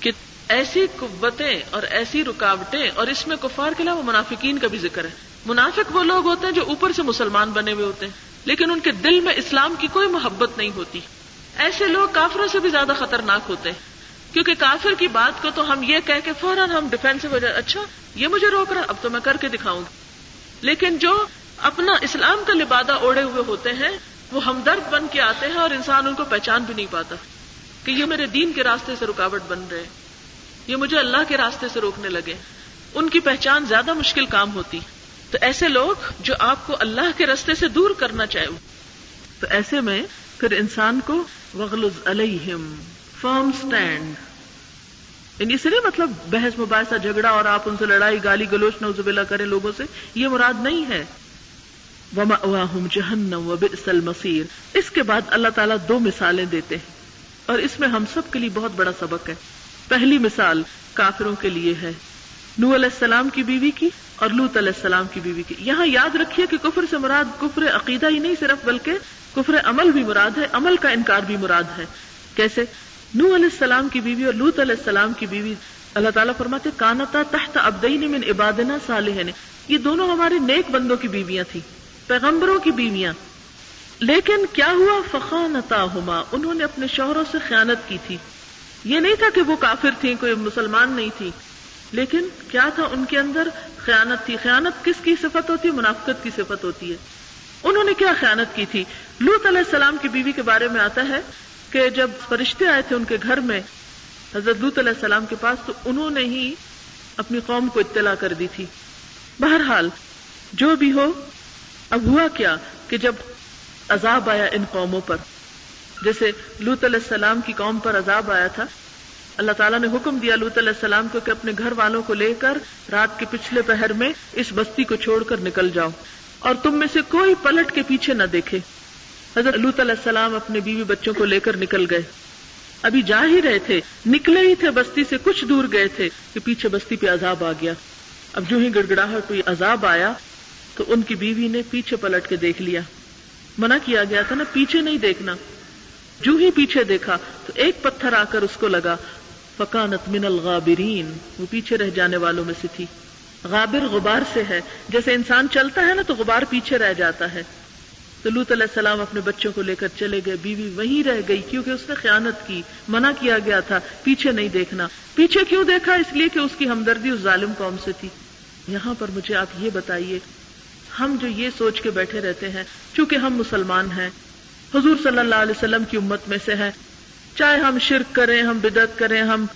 کہ ایسی قوتیں اور ایسی رکاوٹیں اور اس میں کفار کے علاوہ منافقین کا بھی ذکر ہے۔ منافق وہ لوگ ہوتے ہیں جو اوپر سے مسلمان بنے ہوئے ہوتے ہیں، لیکن ان کے دل میں اسلام کی کوئی محبت نہیں ہوتی۔ ایسے لوگ کافروں سے بھی زیادہ خطرناک ہوتے ہیں۔ کیونکہ کافر کی بات کو تو ہم یہ کہہ کے فوراً ہم ڈیفینس ہو جائے اچھا یہ مجھے روک رہا اب تو میں کر کے دکھاؤں گی۔ لیکن جو اپنا اسلام کا لبادہ اوڑے ہوئے ہوتے ہیں، وہ ہمدرد بن کے آتے ہیں اور انسان ان کو پہچان بھی نہیں پاتا۔ کہ یہ میرے دین کے راستے سے رکاوٹ بن رہے یہ مجھے اللہ کے راستے سے روکنے لگے۔ ان کی پہچان زیادہ مشکل کام ہوتی۔ تو ایسے لوگ جو آپ کو اللہ کے راستے سے دور کرنا چاہے۔ تو ایسے میں پھر انسان کو وغلز علیہم فرم اسٹینڈ یعنی اس لیے مطلب بحث، مباحثہ، جھگڑا اور آپ ان سے لڑائی، گالی، گلوچ نوزبلہ کریں لوگوں سے، یہ مراد نہیں ہے۔ جہنم و المصیر اس کے بعد اللہ تعالیٰ دو مثالیں دیتے ہیں۔ اور اس میں ہم سب کے لیے بہت بڑا سبق ہے۔ پہلی مثال کافروں کے لیے ہے۔ نو علیہ السلام کی بیوی کی اور لوت علیہ السلام کی بیوی کی۔ یہاں یاد رکھیے کہ کفر سے مراد کفر عقیدہ ہی نہیں صرف بلکہ کفر عمل بھی مراد ہے، عمل کا انکار بھی مراد ہے۔ کیسے؟ نو علیہ السلام کی بیوی اور لوت علیہ السلام کی بیوی۔ اللہ تعالیٰ فرماتے کانتا تحت ابدئی من عبادنا صالح نے یہ دونوں ہمارے نیک بندوں کی بیویاں تھیں، پیغمبروں کی بیویاں۔ لیکن کیا ہوا؟ فخانتا ہما انہوں نے اپنے شوہروں سے خیانت کی تھی۔ یہ نہیں تھا کہ وہ کافر تھی کوئی مسلمان نہیں تھی۔ لیکن کیا تھا ان کے اندر؟ خیانت تھی۔ خیانت کس کی صفت ہوتی؟ ہے منافقت کی صفت ہوتی ہے۔ انہوں نے کیا خیانت کی تھی؟ لوت علیہ السلام کی بیوی کے بارے میں آتا ہے کہ جب فرشتے آئے تھے ان کے گھر میں حضرت لوت علیہ السلام کے پاس، تو انہوں نے ہی اپنی قوم کو اطلاع کر دی تھی۔ بہرحال، جو بھی ہو، اب ہوا کیا کہ جب عذاب آیا ان قوموں پر۔ جیسے لوت علیہ السلام کی قوم پر عذاب آیا تھا۔ اللہ تعالیٰ نے حکم دیا لوت علیہ السلام کو کہ اپنے گھر والوں کو لے کر رات کے پچھلے پہر میں اس بستی کو چھوڑ کر نکل جاؤ۔ اور تم میں سے کوئی پلٹ کے پیچھے نہ دیکھے۔ حضرت لوت علیہ السلام اپنے بیوی بچوں کو لے کر نکل گئے۔ ابھی جا ہی رہے تھے۔ نکلے ہی تھے بستی سے، کچھ دور گئے تھے کہ پیچھے بستی پہ عذاب آ گیا۔ اب جو ہی گڑگڑاہٹ ہوئی، عذاب آیا تو ان کی بیوی نے پیچھے پلٹ کے دیکھ لیا۔ منع کیا گیا تھا نا پیچھے نہیں دیکھنا۔ جو ہی پیچھے دیکھا تو ایک پتھر آ کر اس کو لگا۔ فکانت من الغابرین وہ پیچھے رہ جانے والوں میں سے تھی۔ غابر غبار سے ہے۔ جیسے انسان چلتا ہے نا تو غبار پیچھے رہ جاتا ہے۔ تو لوت علیہ السلام اپنے بچوں کو لے کر چلے گئے۔ بیوی وہیں رہ گئی کیونکہ اس نے خیانت کی۔ منع کیا گیا تھا۔ پیچھے نہیں دیکھنا۔ پیچھے کیوں دیکھا؟ اس لیے کہ اس کی ہمدردی اس ظالم قوم سے تھی۔ یہاں پر مجھے آپ یہ بتائیے ہم جو یہ سوچ کے بیٹھے رہتے ہیں، چونکہ ہم مسلمان ہیں، حضور صلی اللہ علیہ وسلم کی امت میں سے ہیں۔ چاہے ہم شرک کریں، ہم بدت کریں، ہم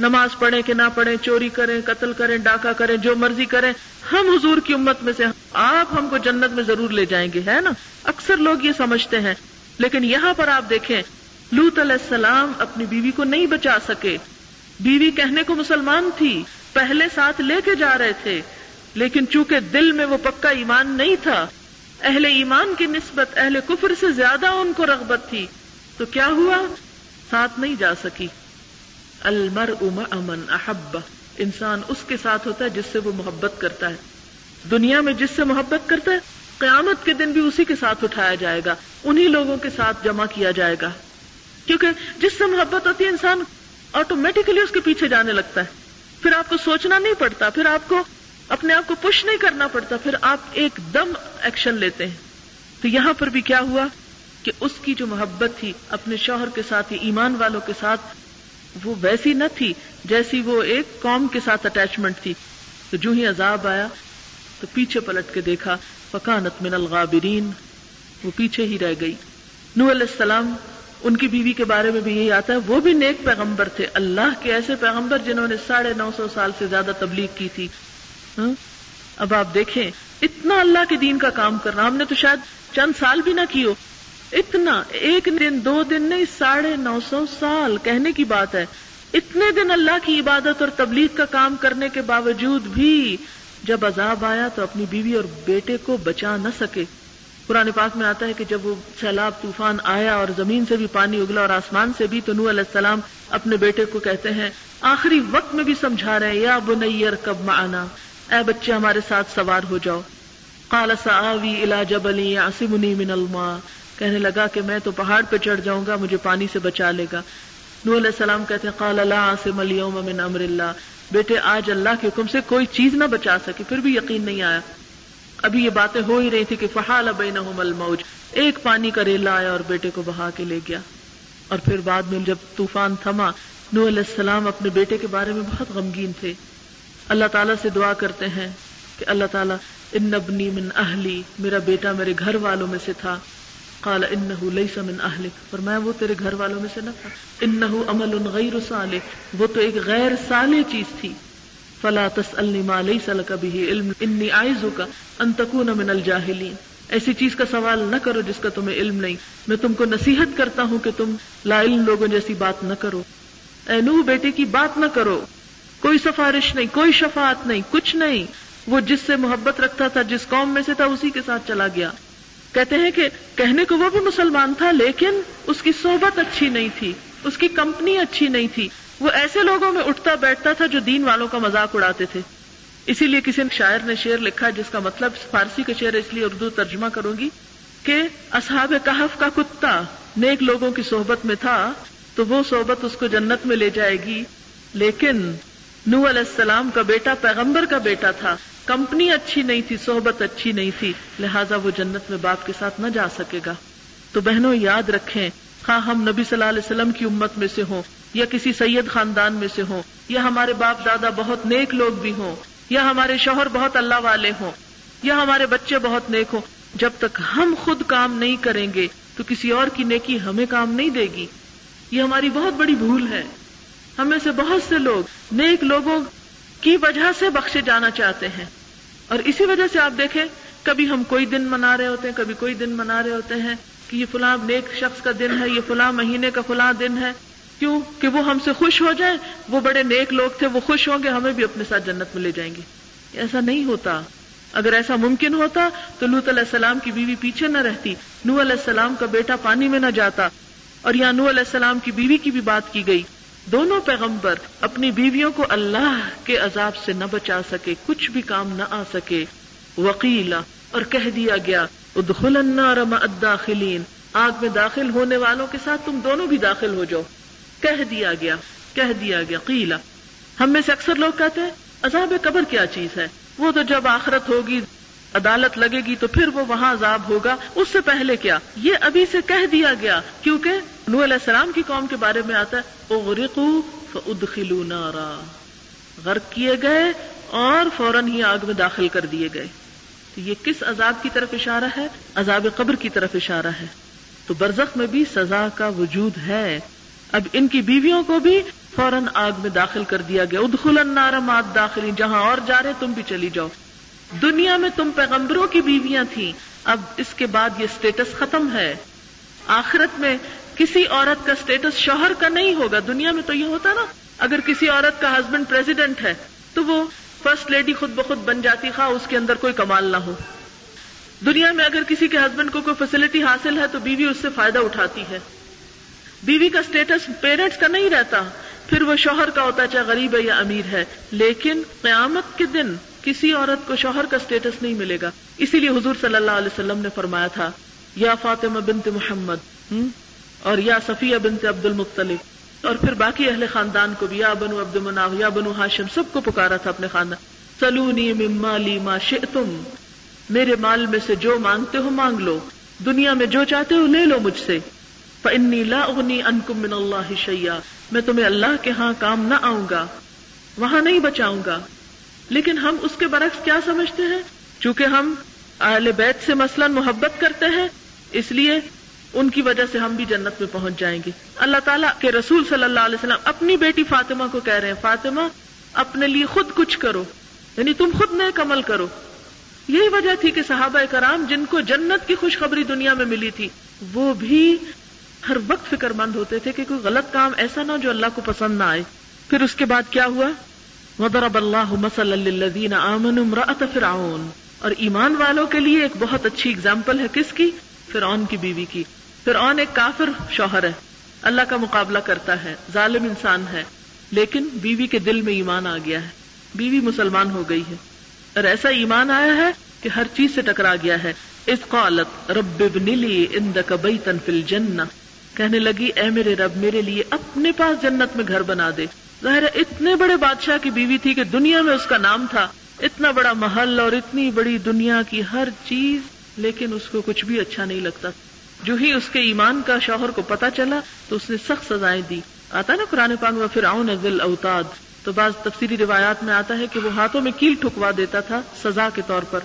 نماز پڑھیں کہ نہ پڑھیں، چوری کریں، قتل کریں، ڈاکہ کریں، جو مرضی کریں، ہم حضور کی امت میں سے آپ ہم کو جنت میں ضرور لے جائیں گے، ہے نا؟ اکثر لوگ یہ سمجھتے ہیں۔ لیکن یہاں پر آپ دیکھیں لوت علیہ السلام اپنی بیوی کو نہیں بچا سکے۔ بیوی کہنے کو مسلمان تھی، پہلے ساتھ لے کے جا رہے تھے۔ لیکن چونکہ دل میں وہ پکا ایمان نہیں تھا، اہل ایمان کی نسبت اہل کفر سے زیادہ ان کو رغبت تھی، تو کیا ہوا؟ ساتھ نہیں جا سکی۔ المر امن احب، انسان اس کے ساتھ ہوتا ہے جس سے وہ محبت کرتا ہے۔ دنیا میں جس سے محبت کرتا ہے، قیامت کے دن بھی اسی کے ساتھ اٹھایا جائے گا، انہی لوگوں کے ساتھ جمع کیا جائے گا۔ کیونکہ جس سے محبت ہوتی ہے، انسان آٹومیٹکلی اس کے پیچھے جانے لگتا ہے۔ پھر آپ کو سوچنا نہیں پڑتا، پھر آپ کو اپنے آپ کو پش نہیں کرنا پڑتا، پھر آپ ایک دم ایکشن لیتے ہیں۔ تو یہاں پر بھی کیا ہوا کہ اس کی جو محبت تھی اپنے شوہر کے ساتھ ایمان والوں کے ساتھ، وہ ویسی نہ تھی جیسی وہ ایک قوم کے ساتھ اٹیچمنٹ تھی۔ تو جو ہی عذاب آیا، تو پیچھے پلٹ کے دیکھا فکانت من الغابرین وہ پیچھے ہی رہ گئی۔ نو علیہ السلام، ان کی بیوی کے بارے میں بھی یہی آتا ہے، وہ بھی نیک پیغمبر تھے۔ اللہ کے ایسے پیغمبر جنہوں نے ساڑھے نو سو سال سے زیادہ تبلیغ کی تھی۔ ہاں؟ اب آپ دیکھیں، اتنا اللہ کے دین کا کام کرنا ہم نے تو شاید چند سال بھی نہ کی ہو۔ اتنا، ایک دن، دو دن نہیں، ساڑھے نو سو سال کہنے کی بات ہے۔ اتنے دن اللہ کی عبادت اور تبلیغ کا کام کرنے کے باوجود بھی جب عذاب آیا تو اپنی بیوی اور بیٹے کو بچا نہ سکے۔ پرانے پاک میں آتا ہے کہ جب وہ سیلاب، طوفان آیا اور زمین سے بھی پانی اگلا اور آسمان سے بھی، تو نو علیہ السلام اپنے بیٹے کو کہتے ہیں، آخری وقت میں بھی سمجھا رہے ہیں، یا بنیر کب معنا۔ اے بچے ہمارے ساتھ سوار ہو جاؤ۔ قال سآوی الى جبل يعصمني من الماء۔ کہنے لگا کہ میں تو پہاڑ پہ چڑھ جاؤں گا، مجھے پانی سے بچا لے گا۔ نو علیہ السلام کہتے ہیں، قال لا عاصم اليوم من امر اللہ۔ بیٹے، آج اللہ کے حکم سے کوئی چیز نہ بچا سکے پھر بھی یقین نہیں آیا۔ ابھی یہ باتیں ہو ہی رہی تھی کہ فحال بینہم الموج۔ ایک پانی کا ریلا آیا اور بیٹے کو بہا کے لے گیا۔ اور پھر بعد میں جب طوفان تھما نو علیہ السلام اپنے بیٹے کے بارے میں بہت غمگین تھے۔ اللہ تعالیٰ سے دعا کرتے ہیں کہ اللہ تعالیٰ ان نبنی من اہلی، میرا بیٹا میرے گھر والوں میں سے تھا۔ قال انه ليس من اهلك فرمایا وہ تیرے گھر والوں میں سے نہ تھا۔ انه عمل غیر صالح۔ وہ تو ایک غیر صالح چیز تھی۔ فلا تسالني ما ليس لك به علم۔ اني اعذك ان تكون من الجاهلين ایسی چیز کا سوال نہ کرو جس کا تمہیں علم نہیں۔ میں تم کو نصیحت کرتا ہوں کہ تم لا علم لوگوں جیسی بات نہ کرو۔ اے نوح بیٹے کی بات نہ کرو۔ کوئی سفارش نہیں، کوئی شفاعت نہیں، کچھ نہیں۔ وہ جس سے محبت رکھتا تھا، جس قوم میں سے تھا، اسی کے ساتھ چلا گیا۔ کہتے ہیں کہ کہنے کو وہ بھی مسلمان تھا، لیکن اس کی صحبت اچھی نہیں تھی، اس کی کمپنی اچھی نہیں تھی۔ وہ ایسے لوگوں میں اٹھتا بیٹھتا تھا جو دین والوں کا مذاق اڑاتے تھے۔ اسی لیے کسی شاعر نے شعر لکھا، جس کا مطلب فارسی کا شعر اس لیے اردو ترجمہ کروں گی کہ اصحاب کہف کا کتا نیک لوگوں کی صحبت میں تھا، تو وہ صحبت اس کو جنت میں لے جائے گی۔ لیکن نو علیہ السلام کا بیٹا، پیغمبر کا بیٹا تھا۔ کمپنی اچھی نہیں تھی، صحبت اچھی نہیں تھی، لہٰذا وہ جنت میں باپ کے ساتھ نہ جا سکے گا۔ تو بہنوں، یاد رکھیں ہاں ہم نبی صلی اللہ علیہ وسلم کی امت میں سے ہوں، یا کسی سید خاندان میں سے ہوں، یا ہمارے باپ دادا بہت نیک لوگ بھی ہوں، یا ہمارے شوہر بہت اللہ والے ہوں، یا ہمارے بچے بہت نیک ہوں۔ جب تک ہم خود کام نہیں کریں گے، تو کسی اور کی نیکی ہمیں کام نہیں دے گی۔ یہ ہماری بہت بڑی بھول ہے۔ ہمیں سے بہت سے لوگ نیک لوگوں کی وجہ سے بخشے جانا چاہتے ہیں۔ اور اسی وجہ سے آپ دیکھیں، کبھی ہم کوئی دن منا رہے ہوتے ہیں، کبھی کوئی دن منا رہے ہوتے ہیں کہ یہ فلاں نیک شخص کا دن ہے، یہ فلاں مہینے کا فلاں دن ہے۔ کیوں؟ کہ وہ ہم سے خوش ہو جائیں وہ بڑے نیک لوگ تھے، وہ خوش ہوں گے، ہمیں بھی اپنے ساتھ جنت میں لے جائیں گے۔ ایسا نہیں ہوتا۔ اگر ایسا ممکن ہوتا تو لوت علیہ السلام کی بیوی پیچھے نہ رہتی نو علیہ السلام کا بیٹا پانی میں نہ جاتا۔ اور یہاں نو علیہ السلام کی بیوی کی بھی بات کی گئی۔ دونوں پیغمبر اپنی بیویوں کو اللہ کے عذاب سے نہ بچا سکے، کچھ بھی کام نہ آ سکے۔ وکیلا اور کہہ دیا گیا، ادخل النار مع الداخلین۔ آگ میں داخل ہونے والوں کے ساتھ تم دونوں بھی داخل ہو جاؤ۔ کہہ دیا گیا، کہہ دیا گیا قیلا ہم میں سے اکثر لوگ کہتے ہیں، عذاب قبر کیا چیز ہے؟ وہ تو جب آخرت ہوگی عدالت لگے گی تو پھر وہ وہاں عذاب ہوگا۔ اس سے پہلے کیا؟ یہ ابھی سے کہہ دیا گیا۔ کیونکہ نو علیہ السلام کی قوم کے بارے میں آتا ہے اغرقو فادخلوا نارا۔ غرق کیے گئے اور فوراً ہی آگ میں داخل کر دیے گئے۔ تو یہ کس عذاب کی طرف اشارہ ہے؟ عذاب قبر کی طرف اشارہ ہے۔ تو برزخ میں بھی سزا کا وجود ہے۔ اب ان کی بیویوں کو بھی فوراً آگ میں داخل کر دیا گیا۔ ادخل النار مات داخلی جہاں اور جا رہے تم بھی چلی جاؤ۔ دنیا میں تم پیغمبروں کی بیویاں تھیں، اب اس کے بعد یہ سٹیٹس ختم ہے۔ آخرت میں کسی عورت کا سٹیٹس شوہر کا نہیں ہوگا، دنیا میں تو یہ ہوتا نا، اگر کسی عورت کا ہسبینڈ پریزیڈنٹ ہے، تو وہ فرسٹ لیڈی خود بخود بن جاتی، خواہ اس کے اندر کوئی کمال نہ ہو۔ دنیا میں اگر کسی کے ہسبینڈ کو کوئی فیسلٹی حاصل ہے، تو بیوی اس سے فائدہ اٹھاتی ہے۔ بیوی کا اسٹیٹس پیرنٹس کا نہیں رہتا، پھر وہ شوہر کا ہوتا چاہے غریب ہے یا امیر ہے، لیکن قیامت کے دن کسی عورت کو شوہر کا اسٹیٹس نہیں ملے گا۔ اسی لیے حضور صلی اللہ علیہ وسلم نے فرمایا تھا، یا فاطمہ بنت محمد اور یا صفیہ بنت عبد المختلف اور پھر باقی اہل خاندان کو بھی، یا بنو عبد مناف یا بنو ہاشم، سب کو پکارا تھا اپنے خاندان۔ سلونی مالی ما شئتم۔ میرے مال میں سے جو مانگتے ہو مانگ لو۔ دنیا میں جو چاہتے ہو لے لو مجھ سے۔ فَإِنِّي لَا أُغْنِي أَنْكُم مِّنَ اللَّهِ شَيْئًا۔ میں تمہیں اللہ کے ہاں کام نہ آؤں گا، وہاں نہیں بچاؤں گا۔ لیکن ہم اس کے برعکس کیا سمجھتے ہیں؟ چونکہ ہم اہل بیت سے مثلا محبت کرتے ہیں، اس لیے ان کی وجہ سے ہم بھی جنت میں پہنچ جائیں گے۔ اللہ تعالیٰ کے رسول صلی اللہ علیہ وسلم اپنی بیٹی فاطمہ کو کہہ رہے ہیں، فاطمہ، اپنے لیے خود کچھ کرو یعنی تم خود نیک عمل کرو۔ یہی وجہ تھی کہ صحابہ کرام جن کو جنت کی خوشخبری دنیا میں ملی تھی، وہ بھی ہر وقت فکر مند ہوتے تھے کہ کوئی غلط کام ایسا نہ ہو جو اللہ کو پسند نہ آئے۔ پھر اس کے بعد کیا ہوا؟ وضرب اللہ مسل للذین آمنوا امرأة فرعون۔ اور ایمان والوں کے لیے ایک بہت اچھی اگزامپل ہے کس کی؟ فرعون کی بیوی کی۔ فرعون ایک کافر شوہر ہے۔ اللہ کا مقابلہ کرتا ہے، ظالم انسان ہے۔ لیکن بیوی کے دل میں ایمان آ گیا ہے۔ بیوی مسلمان ہو گئی ہے۔ اور ایسا ایمان آیا ہے کہ ہر چیز سے ٹکرا گیا ہے۔ اس قالت، رب ابن لی عندک بیتا فی الجنہ۔ کہنے لگی، اے میرے رب، میرے لیے اپنے پاس جنت میں گھر بنا دے۔ ظاہر اتنے بڑے بادشاہ کی بیوی تھی کہ دنیا میں اس کا نام تھا۔ اتنا بڑا محل اور اتنی بڑی دنیا کی ہر چیز، لیکن اس کو کچھ بھی اچھا نہیں لگتا۔ جو ہی اس کے ایمان کا شوہر کو پتا چلا، تو اس نے سخت سزائیں دی۔ آتا نا قرآن پاک میں پھر آؤں دل اوتاد تو بعض تفصیلی روایات میں آتا ہے کہ وہ ہاتھوں میں کیل ٹھکوا دیتا تھا سزا کے طور پر۔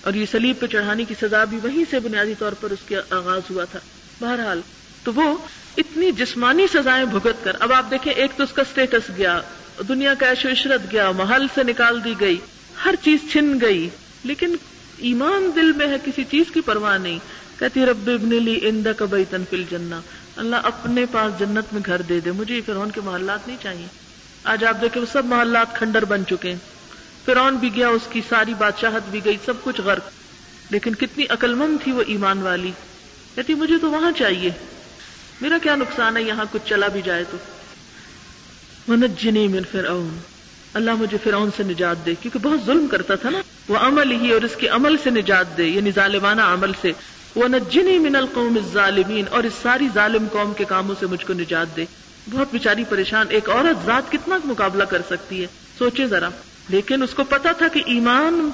اور یہ سلیب پہ چڑھانے کی سزا بھی وہیں سے بنیادی طور پر اس کے آغاز ہوا تھا۔ بہرحال، تو وہ اتنی جسمانی سزائیں بھگت کر۔ اب آپ دیکھیں، ایک تو اس کا اسٹیٹس گیا، دنیا کا عیش و عشرت گیا، محل سے نکال دی گئی، ہر چیز چھن گئی۔ لیکن ایمان دل میں ہے، کسی چیز کی پرواہ نہیں۔ کہتی رب ابن لی اند کبئی تنفل جنا اللہ اپنے پاس جنت میں گھر دے دے۔ مجھے فرعون کے محلات نہیں چاہیے۔ آج آپ دیکھیں، وہ سب محلات کھنڈر بن چکے ہیں۔ فرعون بھی گیا، اس کی ساری بادشاہت بھی گئی، سب کچھ غرق۔ لیکن کتنی عقل مند تھی وہ ایمان والی۔ کہتی مجھے تو وہاں چاہیے۔ میرا کیا نقصان ہے؟ یہاں کچھ چلا بھی جائے تو۔ منجنی من فرعون۔ اللہ مجھے فرعون سے نجات دے، کیونکہ بہت ظلم کرتا تھا نا۔ وہ عمل ہی اور اس کے عمل سے نجات دے یعنی ظالمانہ عمل سے۔ وہ نجنی من القوم الظالمین اور اس ساری ظالم قوم کے کاموں سے مجھ کو نجات دے۔ بہت بیچاری پریشان۔ ایک عورت ذات کتنا مقابلہ کر سکتی ہے؟ سوچے ذرا۔ لیکن اس کو پتا تھا کہ ایمان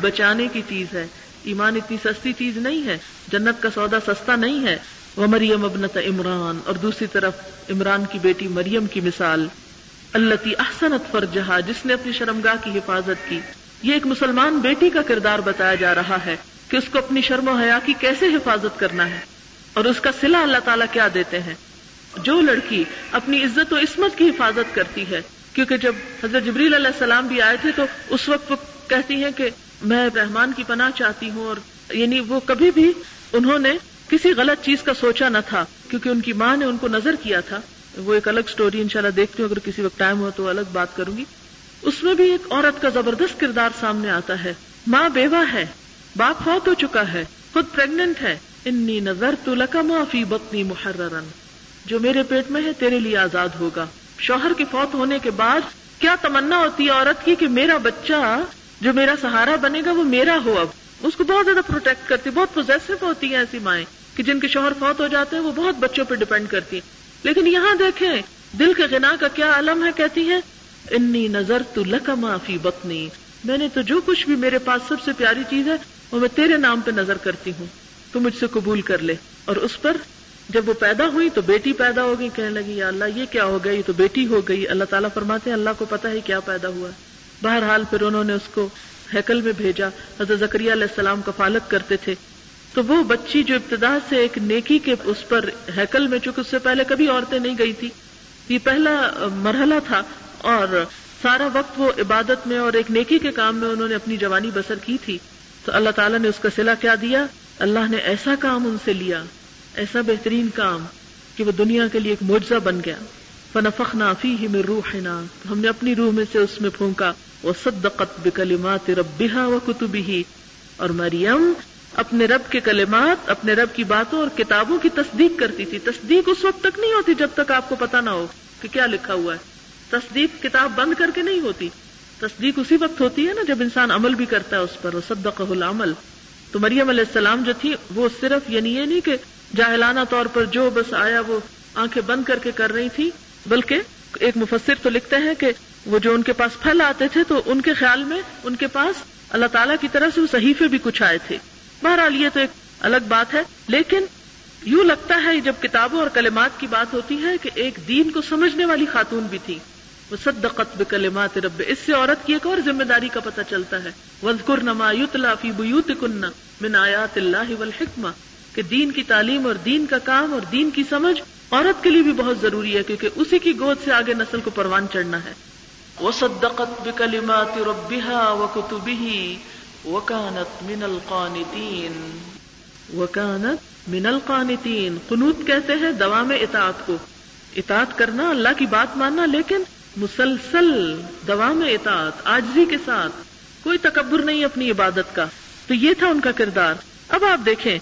بچانے کی چیز ہے۔ ایمان اتنی سستی چیز نہیں ہے۔ جنت کا سودا سستا نہیں ہے۔ وہ مریم ابنت عمران، اور دوسری طرف عمران کی بیٹی مریم کی مثال اللہ احسنت فرجہا، جس نے اپنی شرمگاہ کی حفاظت کی۔ یہ ایک مسلمان بیٹی کا کردار بتایا جا رہا ہے کہ اس کو اپنی شرم و حیا کی کیسے حفاظت کرنا ہے۔ اور اس کا سلا اللہ تعالیٰ کیا دیتے ہیں؟ جو لڑکی اپنی عزت و عصمت کی حفاظت کرتی ہے، کیونکہ جب حضرت جبریل علیہ السلام بھی آئے تھے تو اس وقت وہ کہتی ہیں کہ میں رحمان کی پناہ چاہتی ہوں، اور یعنی وہ کبھی بھی انہوں نے کسی غلط چیز کا سوچا نہ تھا، کیونکہ ان کی ماں نے ان کو نظر کیا تھا۔ وہ ایک الگ سٹوری انشاءاللہ دیکھتی ہوں، اگر کسی وقت ٹائم ہو تو الگ بات کروں گی۔ اس میں بھی ایک عورت کا زبردست کردار سامنے آتا ہے۔ ماں بیوہ ہے، باپ فوت ہو چکا ہے، خود پریگنٹ ہے۔ انی نظر تو لکما فی بطنی محررن جو میرے پیٹ میں ہے، تیرے لیے آزاد ہوگا۔ شوہر کے فوت ہونے کے بعد کیا تمنا ہوتی ہے عورت کی کہ میرا بچہ جو میرا سہارا بنے گا، وہ میرا ہو اب۔ اس کو بہت زیادہ پروٹیکٹ کرتی بہت پوزیسو ہوتی ہیں ایسی مائیں کہ جن کے شوہر فوت ہو جاتے ہیں، وہ بہت بچوں پہ ڈپینڈ کرتی ہیں۔ لیکن یہاں دیکھیں، دل کے غنا کا کیا عالم ہے، کہتی ہے انی نظر تو لکما فی بطنی۔ میں نے تو جو کچھ بھی میرے پاس سب سے پیاری چیز ہے، وہ میں تیرے نام پہ نظر کرتی ہوں۔ تو مجھ سے قبول کر لے۔ اور اس پر جب وہ پیدا ہوئی تو بیٹی پیدا ہو گئی۔ کہنے لگی، یا اللہ، یہ کیا ہو گیا؟ یہ تو بیٹی ہو گئی۔ اللہ تعالیٰ فرماتے ہیں، اللہ کو پتا ہے کیا پیدا ہوا بہرحال پھر انہوں نے اس کو ہیکل میں بھیجا۔ حضرت زکری علیہ السلام کفالت کرتے تھے۔ تو وہ بچی جو ابتدا سے ایک نیکی کے اس پر ہیکل میں چونکہ اس سے پہلے کبھی عورتیں نہیں گئی تھی۔ یہ پہلا مرحلہ تھا اور سارا وقت وہ عبادت میں اور ایک نیکی کے کام میں انہوں نے اپنی جوانی بسر کی تھی۔ تو اللہ تعالیٰ نے اس کا سلا کیا دیا۔ اللہ نے ایسا کام ان سے لیا، ایسا بہترین کام کہ وہ دنیا کے لیے ایک معجزہ بن گیا۔ فنفخ نافی ہی میں روح ہم نے اپنی روح میں سے اس میں پھونکا۔ وہ صدقت بکلمات ربها وكتبه اور مریم اپنے رب کے کلمات، اپنے رب کی باتوں اور کتابوں کی تصدیق کرتی تھی۔ تصدیق اس وقت تک نہیں ہوتی جب تک آپ کو پتا نہ ہو کہ کیا لکھا ہوا ہے۔ تصدیق کتاب بند کر کے نہیں ہوتی۔ تصدیق اسی وقت ہوتی ہے نا جب انسان عمل بھی کرتا ہے اس پر۔ صدق العمل۔ تو مریم علیہ السلام جو تھی، وہ صرف یعنی یہ نہیں کہ جاہلانہ طور پر جو بس آیا وہ آنکھیں بند کر کے کر رہی تھی، بلکہ ایک مفسر تو لکھتے ہیں کہ وہ جو ان کے پاس پھل آتے تھے تو ان کے خیال میں ان کے پاس اللہ تعالیٰ کی طرف سے وہ صحیفے بھی کچھ آئے تھے۔ بہرحال یہ تو ایک الگ بات ہے، لیکن یوں لگتا ہے جب کتابوں اور کلمات کی بات ہوتی ہے کہ ایک دین کو سمجھنے والی خاتون بھی تھی۔ وہ صدقت بکلمات رب، اس سے عورت کی ایک اور ذمہ داری کا پتہ چلتا ہے۔ وزقر نما فی بیوت کن من آیات اللہ والحکمہ کہ دین کی تعلیم اور دین کا کام اور دین کی سمجھ عورت کے لیے بھی بہت ضروری ہے، کیونکہ اسی کی گود سے آگے نسل کو پروان چڑھنا ہے۔ وصدقت بكلمات ربها وكتبه وكانت من القانتين وكانت من القانتين قنوت کہتے ہیں دوام اطاعت کو. اطاعت کرنا اللہ کی بات ماننا، لیکن مسلسل دوام اطاعت، آجزی کے ساتھ. کوئی تکبر نہیں اپنی عبادت کا. تو یہ تھا ان کا کردار. اب آپ دیکھیں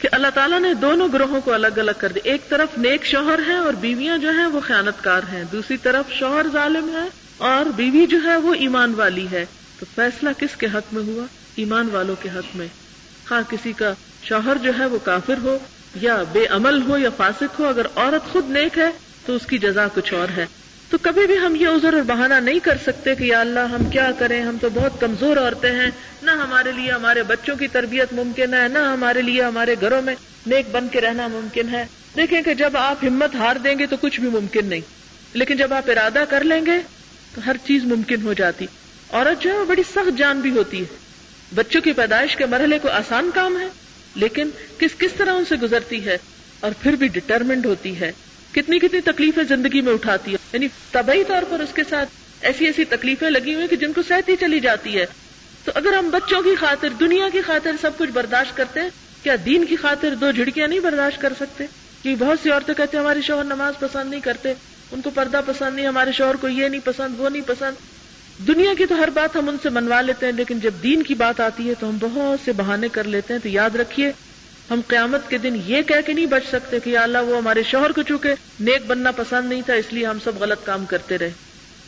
کہ اللہ تعالیٰ نے دونوں گروہوں کو الگ الگ کر دیا. ایک طرف نیک شوہر ہیں اور بیویاں جو ہیں وہ خیانت کار ہیں. دوسری طرف شوہر ظالم ہے اور بیوی جو ہے وہ ایمان والی ہے۔ تو فیصلہ کس کے حق میں ہوا؟ ایمان والوں کے حق میں۔ ہاں کسی کا شوہر جو ہے وہ کافر ہو یا بے عمل ہو یا فاسق ہو، اگر عورت خود نیک ہے تو اس کی جزا کچھ اور ہے۔ تو کبھی بھی ہم یہ عذر اور بہانہ نہیں کر سکتے کہ یا اللہ، ہم کیا کریں؟ ہم تو بہت کمزور عورتیں ہیں۔ نہ ہمارے لیے ہمارے بچوں کی تربیت ممکن ہے، نہ ہمارے لیے ہمارے گھروں میں نیک بن کے رہنا ممکن ہے۔ دیکھیں کہ جب آپ ہمت ہار دیں گے تو کچھ بھی ممکن نہیں۔ لیکن جب آپ ارادہ کر لیں گے تو ہر چیز ممکن ہو جاتی۔ عورت جو ہے وہ بڑی سخت جان بھی ہوتی ہے۔ بچوں کی پیدائش کے مرحلے کو آسان کام ہے، لیکن کس کس طرح ان سے گزرتی ہے اور پھر بھی ڈٹرمنڈ ہوتی ہے۔ کتنی کتنی تکلیفیں زندگی میں اٹھاتی ہے یعنی طبی طور پر اس کے ساتھ ایسی ایسی تکلیفیں لگی ہوئی کہ جن کو سہتی چلی جاتی ہے۔ تو اگر ہم بچوں کی خاطر، دنیا کی خاطر سب کچھ برداشت کرتے ہیں، کیا دین کی خاطر دو جھڑکیاں نہیں برداشت کر سکتے؟ کہ بہت سی عورتیں کہتے ہیں ہماری شوہر نماز پسند نہیں کرتے۔ ان کو پردہ پسند نہیں، ہمارے شوہر کو یہ نہیں پسند، وہ نہیں پسند۔ دنیا کی تو ہر بات ہم ان سے منوا لیتے ہیں، لیکن جب دین کی بات آتی ہے تو ہم بہت سے بہانے کر لیتے ہیں۔ تو یاد رکھیے، ہم قیامت کے دن یہ کہہ کے نہیں بچ سکتے کہ اللہ وہ ہمارے شوہر کو چونکہ نیک بننا پسند نہیں تھا، اس لیے ہم سب غلط کام کرتے رہے۔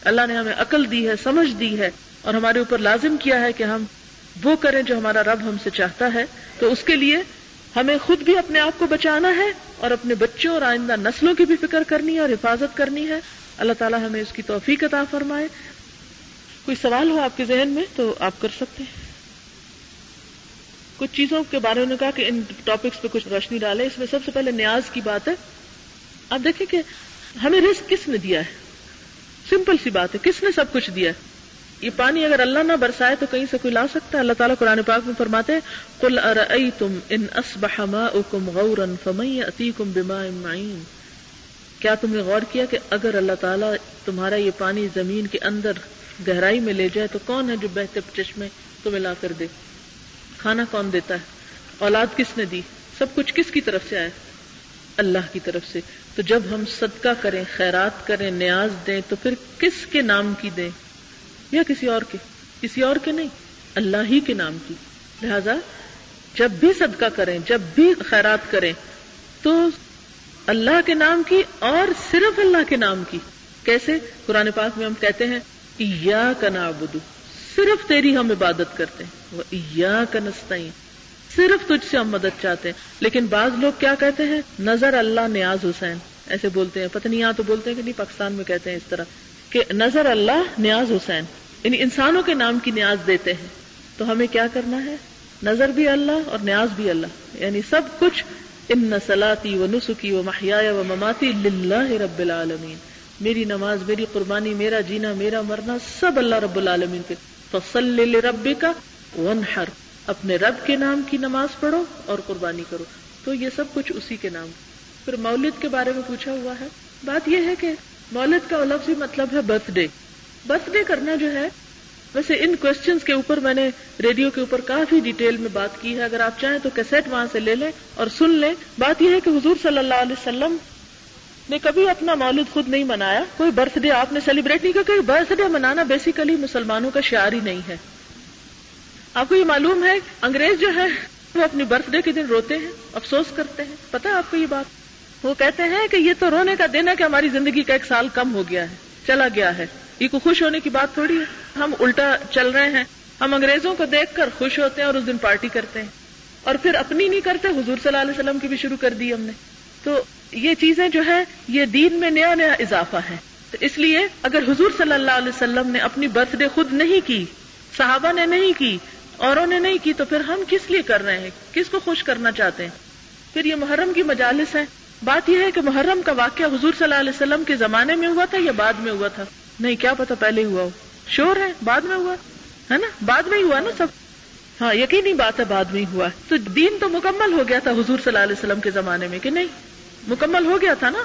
اللہ نے ہمیں عقل دی ہے، سمجھ دی ہے اور ہمارے اوپر لازم کیا ہے کہ ہم وہ کریں جو ہمارا رب ہم سے چاہتا ہے۔ تو اس کے لیے ہمیں خود بھی اپنے آپ کو بچانا ہے اور اپنے بچوں اور آئندہ نسلوں کی بھی فکر کرنی ہے اور حفاظت کرنی ہے۔ اللہ تعالیٰ ہمیں اس کی توفیق عطا فرمائے۔ کوئی سوال ہو آپ کے ذہن میں تو آپ کر سکتے ہیں۔ کچھ چیزوں کے بارے میں کہا کہ ان ٹاپکس پہ کچھ روشنی ڈالے اس میں سب سے پہلے نیاز کی بات ہے۔ آپ دیکھیں کہ ہمیں رسک کس نے دیا ہے؟ سمپل سی بات ہے۔ کس نے سب کچھ دیا ہے؟ یہ پانی اگر اللہ نہ برسائے تو کہیں سے کوئی لا سکتا ہے؟ اللہ تعالیٰ قرآن پاک میں فرماتے کل ارأيتم ان اصبح ماؤكم غورا فمن يأتيكم بماء کیا تم نے غور کیا کہ اگر اللہ تعالیٰ تمہارا یہ پانی زمین کے اندر گہرائی میں لے جائے تو کون ہے جو بہتے چشمے تمہیں لا کر دے؟ کھانا کون دیتا ہے؟ اولاد کس نے دی؟ سب کچھ کس کی طرف سے آئے اللہ کی طرف سے۔ تو جب ہم صدقہ کریں، خیرات کریں، نیاز دیں تو پھر کس کے نام کی دیں؟ یا کسی اور کے؟ کسی اور کے نہیں، اللہ ہی کے نام کی۔ لہذا جب بھی صدقہ کریں، جب بھی خیرات کریں، تو اللہ کے نام کی اور صرف اللہ کے نام کی۔ کیسے؟ قرآن پاک میں ہم کہتے ہیں یا کا نابدو صرف تیری ہم عبادت کرتے ہیں۔ وہ یا کا نستعین صرف تجھ سے ہم مدد چاہتے ہیں۔ لیکن بعض لوگ کیا کہتے ہیں؟ نظر اللہ نیاز حسین۔ ایسے بولتے ہیں، پتہ نہیں، یہاں تو بولتے ہیں کہ نہیں، پاکستان میں کہتے ہیں اس طرح کہ نظر اللہ نیاز حسین۔ یعنی انسانوں کے نام کی نیاز دیتے ہیں تو ہمیں کیا کرنا ہے؟ نظر بھی اللہ اور نیاز بھی اللہ۔ یعنی سب کچھ ان نسلاتی و نسخی و محیا و مماتی للہ رب العالمین۔ میری نماز، میری قربانی، میرا جینا، میرا مرنا، سب اللہ رب العالمین کے۔ فصل رب کا ون ہر اپنے رب کے نام کی نماز پڑھو اور قربانی کرو۔ تو یہ سب کچھ اسی کے نام۔ پھر مولد کے بارے میں پوچھا ہوا ہے۔ بات یہ ہے کہ مولد کا لفظ ہی مطلب ہے برتھ ڈے برتھ ڈے کرنا جو ہے، ویسے ان کوشچنس کے اوپر میں نے ریڈیو کے اوپر کافی ڈیٹیل میں بات کی ہے۔ اگر آپ چاہیں تو کیسٹ وہاں سے لے لیں اور سن لیں۔ بات یہ ہے کہ حضور صلی اللہ علیہ وسلم نے کبھی اپنا مولد خود نہیں منایا۔ کوئی برتھ ڈے آپ نے سیلیبریٹ نہیں کیا برتھ ڈے منانا بیسیکلی مسلمانوں کا شعار ہی نہیں ہے۔ آپ کو یہ معلوم ہے، انگریز جو ہے، وہ اپنی برتھ ڈے کے دن روتے ہیں، افسوس کرتے ہیں۔ پتا آپ کو یہ بات؟ وہ کہتے ہیں کہ یہ تو رونے کا دن ہے کہ ہماری زندگی کا ایک سال کم ہو گیا ہے، چلا گیا ہے۔ یہ کوئی خوش ہونے کی بات تھوڑی ہے۔ ہم الٹا چل رہے ہیں۔ ہم انگریزوں کو دیکھ کر خوش ہوتے ہیں اور اس دن پارٹی کرتے ہیں۔ اور پھر اپنی نہیں کرتے، حضور صلی اللہ علیہ وسلم کی بھی شروع کر دی ہم نے۔ تو یہ چیزیں جو ہے یہ دین میں نیا نیا اضافہ ہے۔ تو اس لیے اگر حضور صلی اللہ علیہ وسلم نے اپنی برتھ ڈے خود نہیں کی، صحابہ نے نہیں کی، اوروں نے نہیں کی، تو پھر ہم کس لیے کر رہے ہیں؟ کس کو خوش کرنا چاہتے ہیں؟ پھر یہ محرم کی مجالس ہے بات یہ ہے کہ محرم کا واقعہ حضور صلی اللہ علیہ وسلم کے زمانے میں ہوا تھا یا بعد میں ہوا تھا؟ نہیں، کیا پتا پہلے ہوا ہو۔ شور ہے، بعد میں ہوا، ہے نا؟ بعد میں ہی ہوا نا سب۔ ہاں یقینی بات ہے، بعد میں ہی ہوا۔ تو دین تو مکمل ہو گیا تھا حضور صلی اللہ علیہ وسلم کے زمانے میں، کہ نہیں؟ مکمل ہو گیا تھا نا؟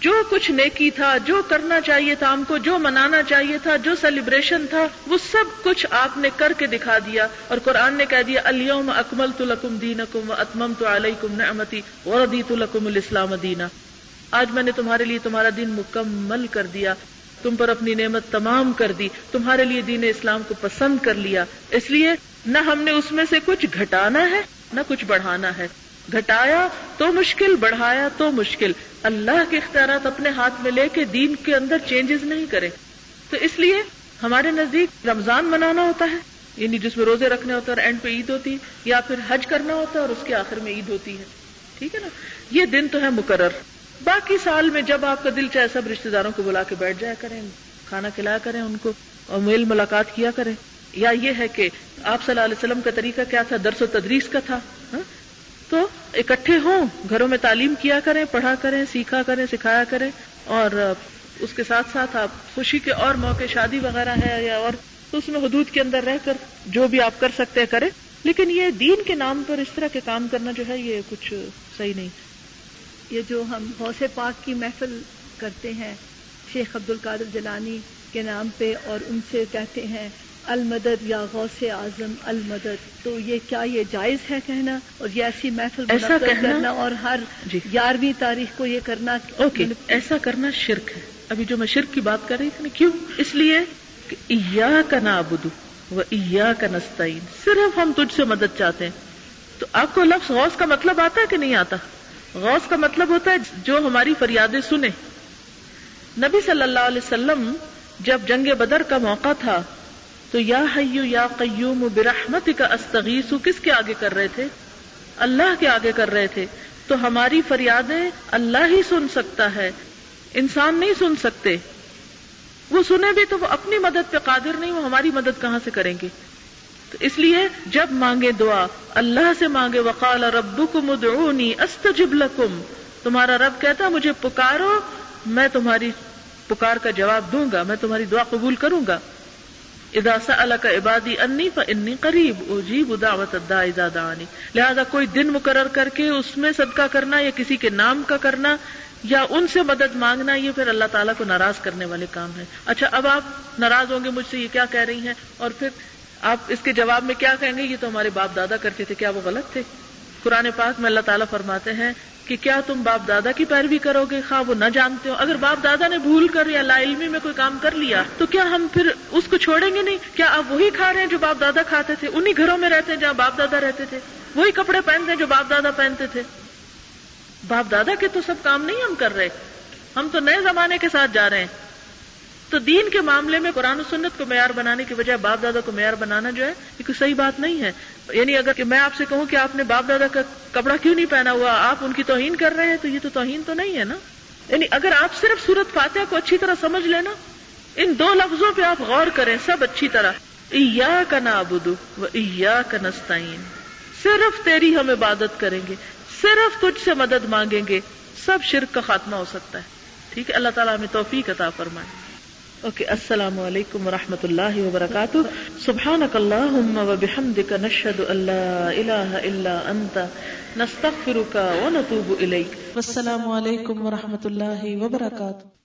جو کچھ نیکی تھا، جو کرنا چاہیے تھا ہم کو، جو منانا چاہیے تھا، جو سیلیبریشن تھا، وہ سب کچھ آپ نے کر کے دکھا دیا۔ اور قرآن نے کہہ دیا الم اکمل تو لکم دین کم اتمم تو علیہ کم نعمتی اور تو لکم الاسلام دینا۔ آج میں نے تمہارے لیے تمہارا دین مکمل کر دیا۔ تم پر اپنی نعمت تمام کر دی، تمہارے لیے دین اسلام کو پسند کر لیا۔ اس لیے نہ ہم نے اس میں سے کچھ گھٹانا ہے، نہ کچھ بڑھانا ہے۔ گھٹایا تو مشکل، بڑھایا تو مشکل۔ اللہ کے اختیارات اپنے ہاتھ میں لے کے دین کے اندر چینجز نہیں کرے تو اس لیے ہمارے نزدیک رمضان منانا ہوتا ہے یعنی جس میں روزے رکھنے ہوتے ہیں اور اینڈ پہ عید ہوتی، یا پھر حج کرنا ہوتا ہے اور اس کے آخر میں عید ہوتی ہے۔ ٹھیک ہے نا؟ یہ دن تو ہے مقرر۔ باقی سال میں جب آپ کا دل چاہے سب رشتے داروں کو بلا کے بیٹھ جایا کریں، کھانا کھلایا کریں ان کو، اور میل ملاقات کیا کریں۔ یا یہ ہے کہ آپ صلی اللہ علیہ وسلم کا طریقہ کیا تھا؟ درس و تدریس کا تھا ہاں؟ تو اکٹھے ہوں، گھروں میں تعلیم کیا کریں، پڑھا کریں، سیکھا کریں، سکھایا کریں، اور اس کے ساتھ ساتھ آپ خوشی کے اور موقع، شادی وغیرہ ہے یا اور، تو اس میں حدود کے اندر رہ کر جو بھی آپ کر سکتے ہیں کریں۔ لیکن یہ دین کے نام پر اس طرح کے کام کرنا جو ہے، یہ کچھ صحیح نہیں۔ یہ جو ہم غوث پاک کی محفل کرتے ہیں شیخ عبد القادر جلانی کے نام پہ اور ان سے کہتے ہیں المدد یا غوث اعظم المدد۔ تو یہ کیا یہ جائز ہے کہنا؟ اور یہ ایسی محفل ایسا کرنا اور ہر جی۔ گیارہویں تاریخ کو یہ کرنا اوکے ایسا کرنا شرک ہے۔ ابھی جو میں شرک کی بات کر رہی تھی نا کیوں؟ اس لیے یا کا نابدو وہ ایا کا نستعین۔ صرف ہم تجھ سے مدد چاہتے ہیں۔ تو آپ کو لفظ غوث کا مطلب آتا ہے کہ نہیں آتا؟ غوث کا مطلب ہوتا ہے جو ہماری فریادیں سنے نبی صلی اللہ علیہ وسلم جب جنگ بدر کا موقع تھا، تو یا حیو یا قیوم برحمت کا استغیث کس کے آگے کر رہے تھے؟ اللہ کے آگے کر رہے تھے۔ تو ہماری فریادیں اللہ ہی سن سکتا ہے، انسان نہیں سن سکتے۔ وہ سنے بھی تو وہ اپنی مدد پہ قادر نہیں، وہ ہماری مدد کہاں سے کریں گے؟ تو اس لیے جب مانگے دعا، اللہ سے مانگے وقال ربکم ادعونی استجب لکم۔ تمہارا رب کہتا، مجھے پکارو، میں تمہاری پکار کا جواب دوں گا، میں تمہاری دعا قبول کروں گا۔ ادا سألک عبادی انی فانی قریب، اجیب دعوت الداع اذا دعانی۔ لہذا کوئی دن مقرر کر کے اس میں صدقہ کرنا یا کسی کے نام کا کرنا یا ان سے مدد مانگنا، یہ پھر اللہ تعالیٰ کو ناراض کرنے والے کام ہے اچھا اب آپ ناراض ہوں گے مجھ سے، یہ کیا کہہ رہی ہیں؟ اور پھر آپ اس کے جواب میں کیا کہیں گے؟ یہ تو ہمارے باپ دادا کرتے تھے، کیا وہ غلط تھے؟ قرآن پاک میں اللہ تعالیٰ فرماتے ہیں کہ کیا تم باپ دادا کی پیروی کرو گے؟ خواہ وہ نہ جانتے ہو۔ اگر باپ دادا نے بھول کر یا لا علمی میں کوئی کام کر لیا، تو کیا ہم پھر اس کو چھوڑیں گے نہیں؟ کیا آپ وہی کھا رہے ہیں جو باپ دادا کھاتے تھے؟ انہی گھروں میں رہتے ہیں جہاں باپ دادا رہتے تھے۔ وہی کپڑے پہنتے ہیں جو باپ دادا پہنتے تھے۔ باپ دادا کے تو سب کام نہیں ہم کر رہے۔ ہم تو نئے زمانے کے ساتھ جا رہے ہیں۔ تو دین کے معاملے میں قرآن و سنت کو معیار بنانے کی بجائے باپ دادا کو معیار بنانا جو ہے، یہ کوئی صحیح بات نہیں ہے۔ یعنی اگر کہ میں آپ سے کہوں کہ آپ نے باپ دادا کا کپڑا کیوں نہیں پہنا ہوا، آپ ان کی توہین کر رہے ہیں، تو یہ تو توہین تو نہیں ہے نا۔ یعنی اگر آپ صرف سورت فاتحہ کو اچھی طرح سمجھ لینا ان دو لفظوں پہ آپ غور کریں، سب اچھی طرح۔ ایا کا نابدو و ایا کا نستعین۔ صرف تیری ہم عبادت کریں گے، صرف تجھ سے مدد مانگیں گے، سب شرک کا خاتمہ ہو سکتا ہے۔ ٹھیک ہے، اللہ تعالیٰ ہمیں توفیق عطا فرمائے۔ اوکے السلام علیکم ورحمۃ اللہ وبرکاتہ سبحانک اللہم و بحمدک نشہد ان لا الہ الا انت نستغفرک ونتوب نتوب الیک والسلام علیکم ورحمۃ اللہ وبرکاتہ